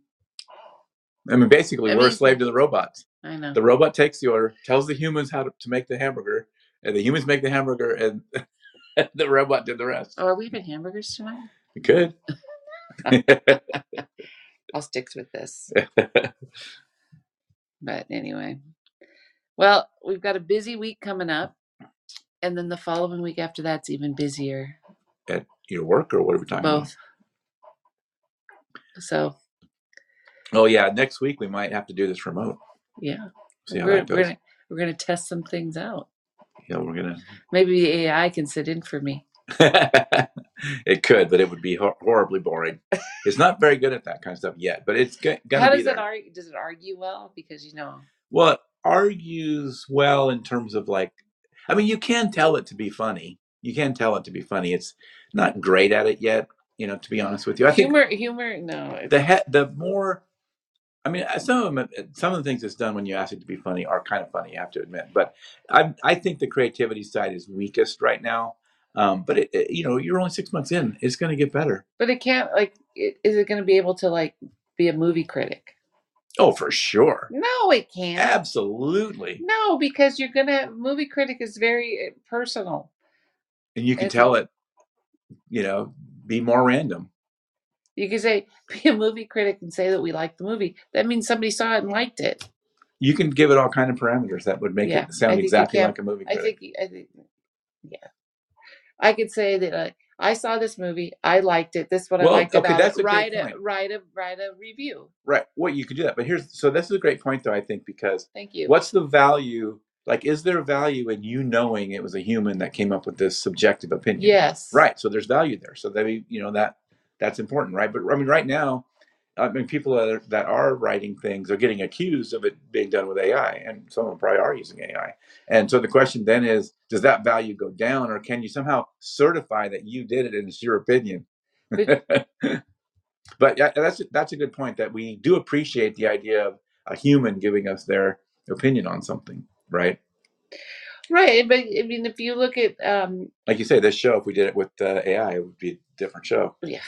I mean, basically, I we're a slave to the robots. I know. The robot takes the order, tells the humans how to, to make the hamburger, and the humans make the hamburger, and the robot did the rest. Oh, are we having hamburgers tonight? You could. I'll stick with this. But anyway, well, we've got a busy week coming up, and then the following week after that's even busier. At your work, or what are we talking Both. So? Oh yeah, next week we might have to do this remote. Yeah, See how we're, that we're goes. gonna we're gonna test some things out. Yeah, we're gonna. Maybe the AI can sit in for me. it could, but it would be hor- horribly boring. It's not very good at that kind of stuff yet, but it's g- gonna How be does there. it argue? Does it argue well? Because you know, Well, it argues well in terms of like, I mean, you can tell it to be funny. You can tell it to be funny. It's not great at it yet, you know. To be honest with you, I think humor, humor. No, it- the he- the more, I mean, uh, some of them, some of the things it's done when you ask it to be funny are kind of funny. You have to admit, but I I think the creativity side is weakest right now. Um, but it, it- you know, you're only six months in. It's going to get better. but it can't. Like, i- is it going to be able to like be a movie critic? Oh, for sure, No, it can't. absolutely. No, because you're gonna movie critic is very uh, personal. And you can It's- tell it, you know, be more random. You can say be a movie critic and say that we like the movie. That means somebody saw it and liked it. You can give it all kind of parameters that would make Yeah, it sound exactly like a movie I critic. think I think yeah. I could say that uh, I saw this movie. I liked it. This is what Well, I liked okay, about that's it. a Write a write a write a review. right. Well, you could do that, but here's so this is a great point, though. I think because Thank you. what's the value? Like, is there value in you knowing it was a human that came up with this subjective opinion? Yes. Right. So there's value there. So that you know that that's important, right? But I mean, right now, I mean, people that are, that are writing things are getting accused of it being done with AI, and some of them probably are using AI. And so the question then is, does that value go down, or can you somehow certify that you did it and it's your opinion? But- yeah, that's that's a good point that we do appreciate the idea of a human giving us their opinion on something, right? right, but I mean, if you look at, um, Like you say, this show, if we did it with uh, AI, it would be a different show. yeah,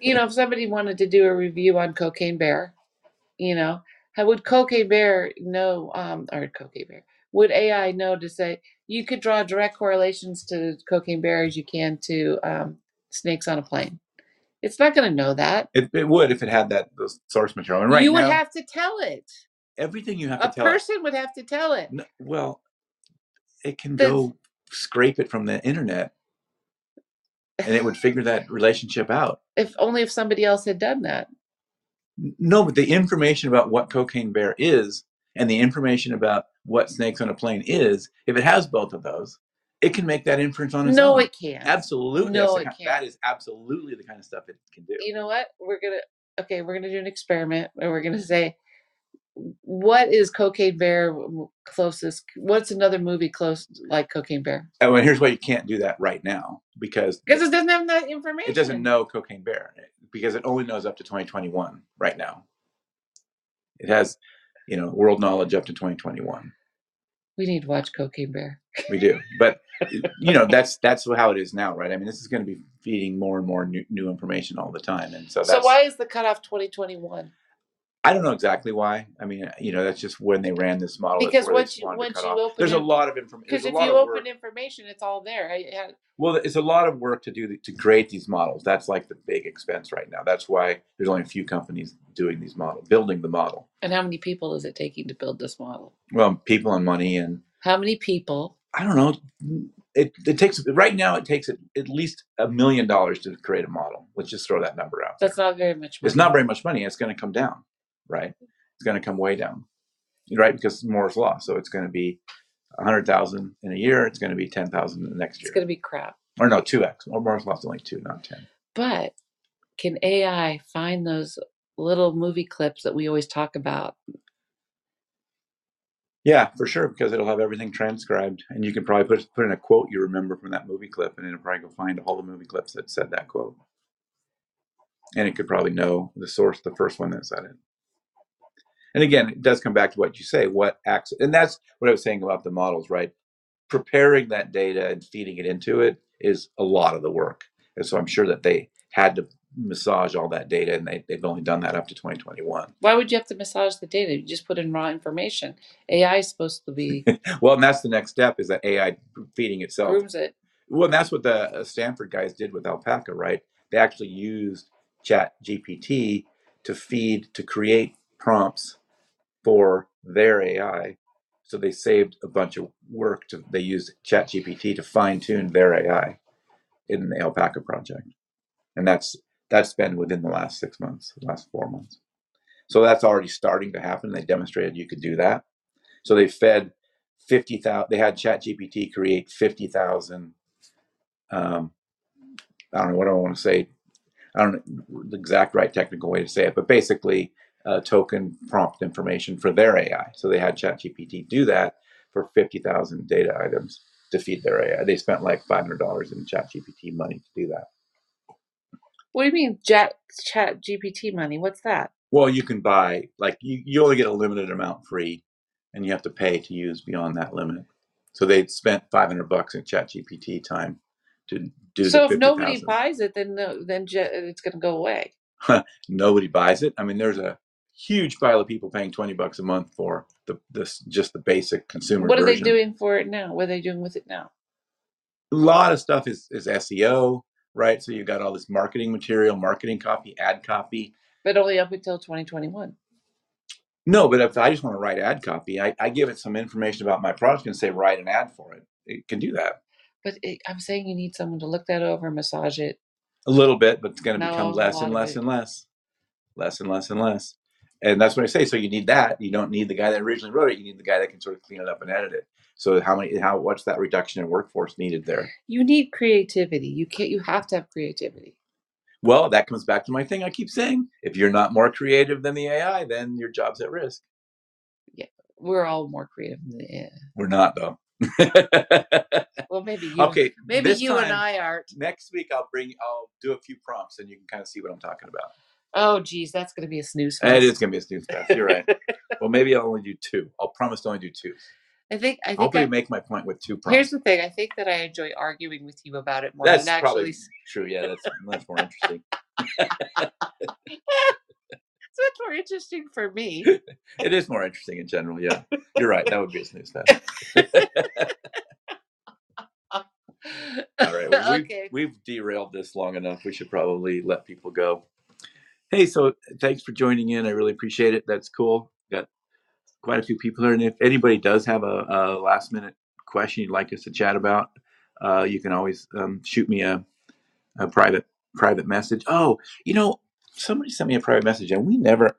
you know, if somebody wanted to do a review on Cocaine Bear, you know, how would Cocaine Bear know, um, or Cocaine Bear, would AI know to say you could draw direct correlations to Cocaine Bear as you can to um, snakes on a plane? It's not going to know that. It, it would if it had that source material. And right you would now, have to tell it. everything you have A to tell. it- person would have to tell it. No, well, it can The- go scrape it from the internet, and it would figure that relationship out. If only if somebody else had done that. No, but the information about what cocaine bear is, and the information about what snakes on a plane is, if it has both of those, it can make that inference on its No, own. it can't. Absolutely, No, it kind- can't. that is absolutely the kind of stuff it can do. You know what? We're gonna okay. We're gonna do an experiment, and we're gonna say, what is Cocaine Bear closest? What's another movie close like Cocaine Bear? Oh, and here's why you can't do that right now because Because it doesn't have that information. it doesn't know cocaine bear because it only knows up to 2021 right now. It has, you know, world knowledge up to 2021. We need to watch Cocaine Bear. We do, but you know that's that's how it is now, right? I mean, this is going to be feeding more and more new, new information all the time, and so that's So why is the cutoff 2021? I don't know exactly why. I mean, you know, that's just when they ran this model. Because where once you- once you off. open there's a lot of information. Because if you open work. information, it's all there. I, I, Well, it's a lot of work to do to create these models. That's like the big expense right now. That's why there's only a few companies doing these models, building the model. and how many people is it taking to build this model? Well, people and money, and How many people? I don't know. It it takes right now. It takes at at least a million dollars to create a model. Let's just throw that number out. That's not very much. money. It's not very much money. It's going to come down, right? It's going to come way down, right? Because Moore's law. So it's going to be a hundred thousand in a year. It's going to be ten thousand the next year. It's going to be crap. or no, two x. Or Moore's law is only two, not ten. But can AI find those little movie clips that we always talk about? Yeah, for sure, because it'll have everything transcribed, and you can probably put put in a quote you remember from that movie clip, and it'll probably go find all the movie clips that said that quote, and it could probably know the source, the first one that said it. And again, it does come back to what you say, what acts, and that's what I was saying about the models, right? Preparing that data and feeding it into it is a lot of the work, and so I'm sure that they had to massage all that data, and they, they've only done that up to 2021. Why would you have to massage the data? You just put in raw information. AI is supposed to be Well, and that's the next step is that AI feeding itself grooms it. Well, and that's what the uh, Stanford guys did with Alpaca, right? They actually used Chat GPT to feed, to create prompts for their AI. So they saved a bunch of work. To, they used ChatGPT to fine tune their AI in the Alpaca project. And that's that's been within the last six months, last four months. So that's already starting to happen. They demonstrated you could do that. So they fed 50,000, they had ChatGPT create 50,000 um, I don't know what I want to say. I don't know the exact right technical way to say it, but basically uh, token prompt information for their AI. So they had ChatGPT do that for 50,000 data items to feed their AI. They spent like $500 in ChatGPT money to do that. What do you mean, Chat Chat GPT money? What's that? Well, you can buy, like, you, you only get a limited amount free and you have to pay to use beyond that limit. So they spent 500 bucks in ChatGPT time to do So if nobody 50,000. buys it, then no, then it's going to go away. nobody buys it. I mean, there's a huge pile of people paying 20 bucks a month for the this just the basic consumer What are they doing for it now? What are they doing with it now? A lot of stuff is, is SEO, right? So you've got all this marketing material, marketing copy, ad copy. But only up until 2021. No, but if I just want to write ad copy, I, I give it some information about my product and say write an ad for it. It can do that But it, I'm saying you need someone to look that over, massage it. a little bit, but it's going to become less and less and less, less and less and less. And that's what I say. So you need that. You don't need the guy that originally wrote it. You need the guy that can sort of clean it up and edit it. So how many? How what's that reduction in workforce needed there? You need creativity. You can't. You have to have creativity. Well, that comes back to my thing I keep saying. If you're not more creative than the AI, then your job's at risk. Yeah, we're all more creative. Than the, yeah. We're not though. Well, maybe you. okay. Maybe you and I aren't. Next week I'll bring. I'll do a few prompts and you can kind of see what I'm talking about. Oh, geez, that's going to be a snooze It fest. is going to be a snooze fest. You're right. well, maybe I'll only do two. I'll promise to only do two. I think I think hope I, make my point with two here's the thing. I think that I enjoy arguing with you about it more That's than probably actually. s- true. Yeah, that's that's more interesting. It's much more interesting for me. It is more interesting in general. Yeah, you're right. That would be a snooze fest. All right. Well, we've, okay. we've derailed this long enough. We should probably let people go. Hey, so thanks for joining in. I really appreciate it. That's cool. Got quite a few people here. And if anybody does have a, a last minute question you'd like us to chat about, uh, you can always um, shoot me a, a private private message. Oh, you know, somebody sent me a private message and we never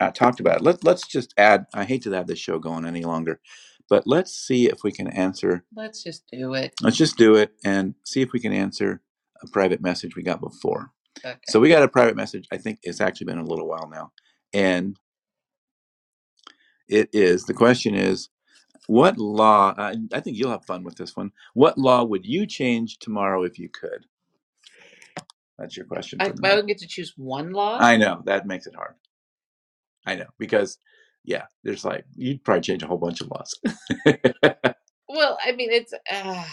uh, talked about it. Let, let's just add, I hate to have this show going any longer, but let's see if we can answer Let's just do it. Let's just do it and see if we can answer a private message we got before. Okay. So we got a private message. I think it's actually been a little while now, and it is the question is, what law? I, I think you'll have fun with this one. What law would you change tomorrow if you could? That's your question. I, For I tonight. don't get to choose one law. I know that makes it hard. I know because yeah, there's like you'd probably change a whole bunch of laws. well, I mean, it's. Uh,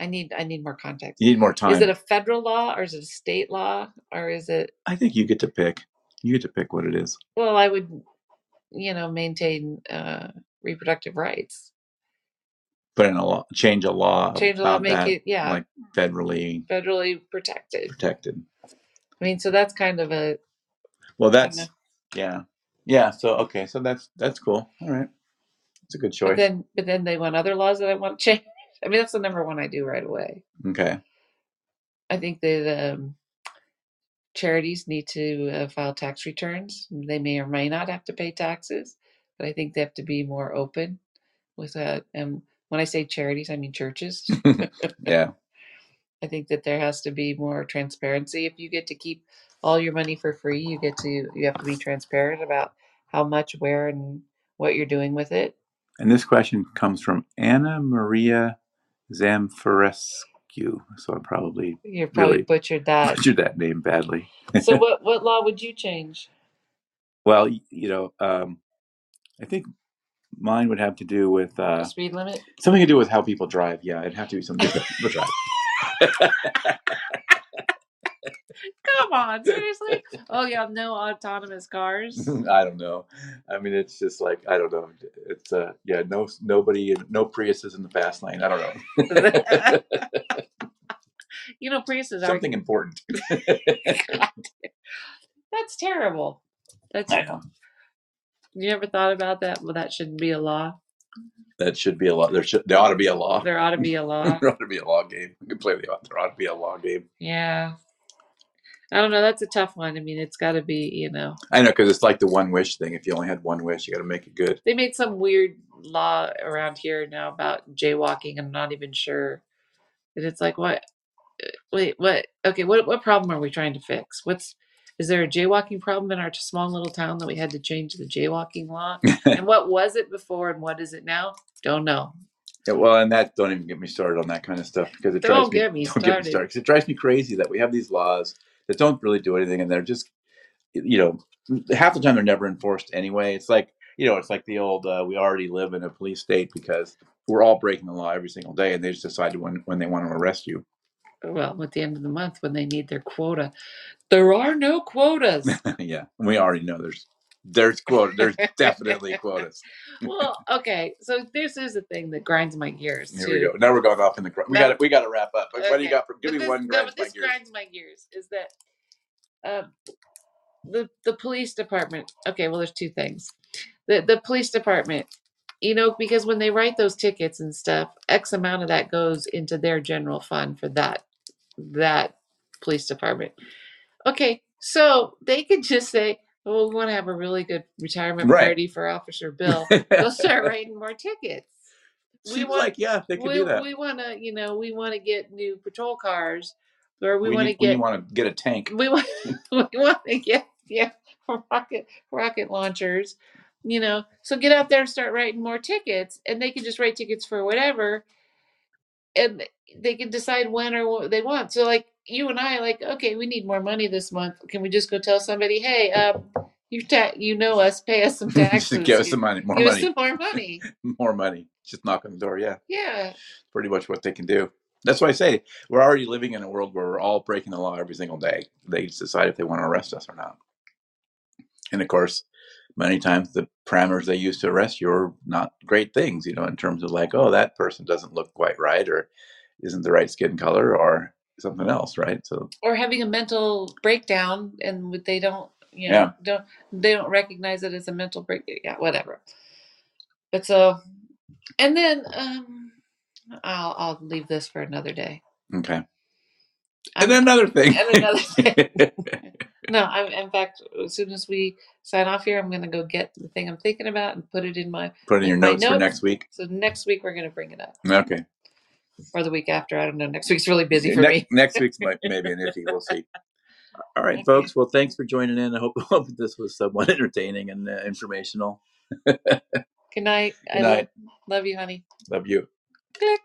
I need I need more context. you need more time. Is it a federal law or is it a state law or is it? I think you get to pick. You get to pick what it is. Well, I would, you know, maintain uh, reproductive rights. Put in a law, change a law, Change the law, make that, it yeah like federally federally protected. protected. I mean, so that's kind of a Well, that's yeah, yeah. So okay, so that's that's cool. All right, it's a good But choice. then, but then they want other laws that I want to change. I mean, that's the number one I do right away. Okay, I think that um, charities need to uh, file tax returns. They may or may not have to pay taxes, but I think they have to be more open with that. And when I say charities, I mean churches. yeah, I think that there has to be more transparency. If you get to keep all your money for free, you get to you have to be transparent about how much, where, and what you're doing with it. and this question comes from Anna Maria Zamfarescu. So I probably You probably Really? butchered that. butchered that name badly. so what what law would you change? Well, you know, um, I think mine would have to do with uh, speed limit? something to do with how people drive. Yeah, it'd have to be something the drive. Come on, seriously? Oh yeah, no autonomous cars. I don't know. I mean, it's just like I don't know. It's uh, yeah, no, nobody, no Priuses in the fast lane. I don't know. you know, Priuses are Something important. that's terrible. That's I know. you ever thought about that? Well, that shouldn't be a law. That should be a law. There should, there ought to be a law. There ought to be a law. there ought to be a law game. We can play the. There ought to be a law game. Yeah. I don't know. That's a tough one. I mean, it's got to be, you know, I know because it's like the one wish thing. If you only had one wish, you got to make it good. they made some weird law around here now about jaywalking. I'm not even sure. And it's like, what? uh, Wait, what? Okay, what what problem are we trying to fix? What's is there a jaywalking problem in our small little town that we had to change the jaywalking law? and what was it before and what is it now? Don't know. Yeah, well, and that don't even get me started on that kind of stuff because it Don't drives me. me don't get me started. started 'cause it drives me crazy that we have these laws that don't really do anything, and they're just, you know, half the time they're never enforced anyway. It's like you know, it's like the old uh, we already live in a police state because we're all breaking the law every single day, and they just decide when when they want to arrest you. Well, at the end of the month when they need their quota, there are no quotas. yeah, we already know there's there's quota there's definitely quotas. well, okay, so this is the thing that grinds my gears Here too. we go. Now we're going off in the. gr- We got we got to wrap up. What do you got? For, give But me this, one no, but my this gears. grinds my gears is that uh, the the police department. Okay, well, there's two things. The the police department, you know, because when they write those tickets and stuff, X amount of that goes into their general fund for that that police department. Okay, so they could just say, "Well, we want to have a really good retirement Right. party for Officer Bill." They'll start writing more tickets. We Seems want- like yeah, they could we, do that. we want to, you know, we want to get new patrol cars, or we, We want to need- we get want to get a tank. we want we want to get yeah rocket rocket launchers, you know. So get out there and start writing more tickets, and they can just write tickets for whatever, and they can decide when or what they want. So like you and I, like okay, we need more money this month. Can we just go tell somebody, hey, um, You ta- you know us, pay us some taxes. Just give us some money, more give us money, some more money. more money. Just knock on the door. Yeah, Yeah. pretty much what they can do. That's why I say we're already living in a world where we're all breaking the law every single day. They decide if they want to arrest us or not. And of course, many times the parameters they use to arrest you are not great things, you know, in terms of like, oh, that person doesn't look quite right or isn't the right skin color or something else, right? So, Or having a mental breakdown and they don't, you know, Yeah. don't they don't recognize it as a mental break. Yeah, whatever. But so, and then um, I'll I'll leave this for another day. okay. I'm- And then another thing. and another thing. No, I'm in fact as soon as we sign off here, I'm gonna go get the thing I'm thinking about and put it in my. Put it in your My notes for next week. So next week we're gonna bring it up, Okay. Or the week after. I don't know. Next week's really busy for Ne- me. next week's might, maybe an iffy. We'll see. All right, Okay. folks. Well, thanks for joining in. I hope, hope this was somewhat entertaining and uh, informational. Good night. I Good night. Love, love you, honey. Love you. Click.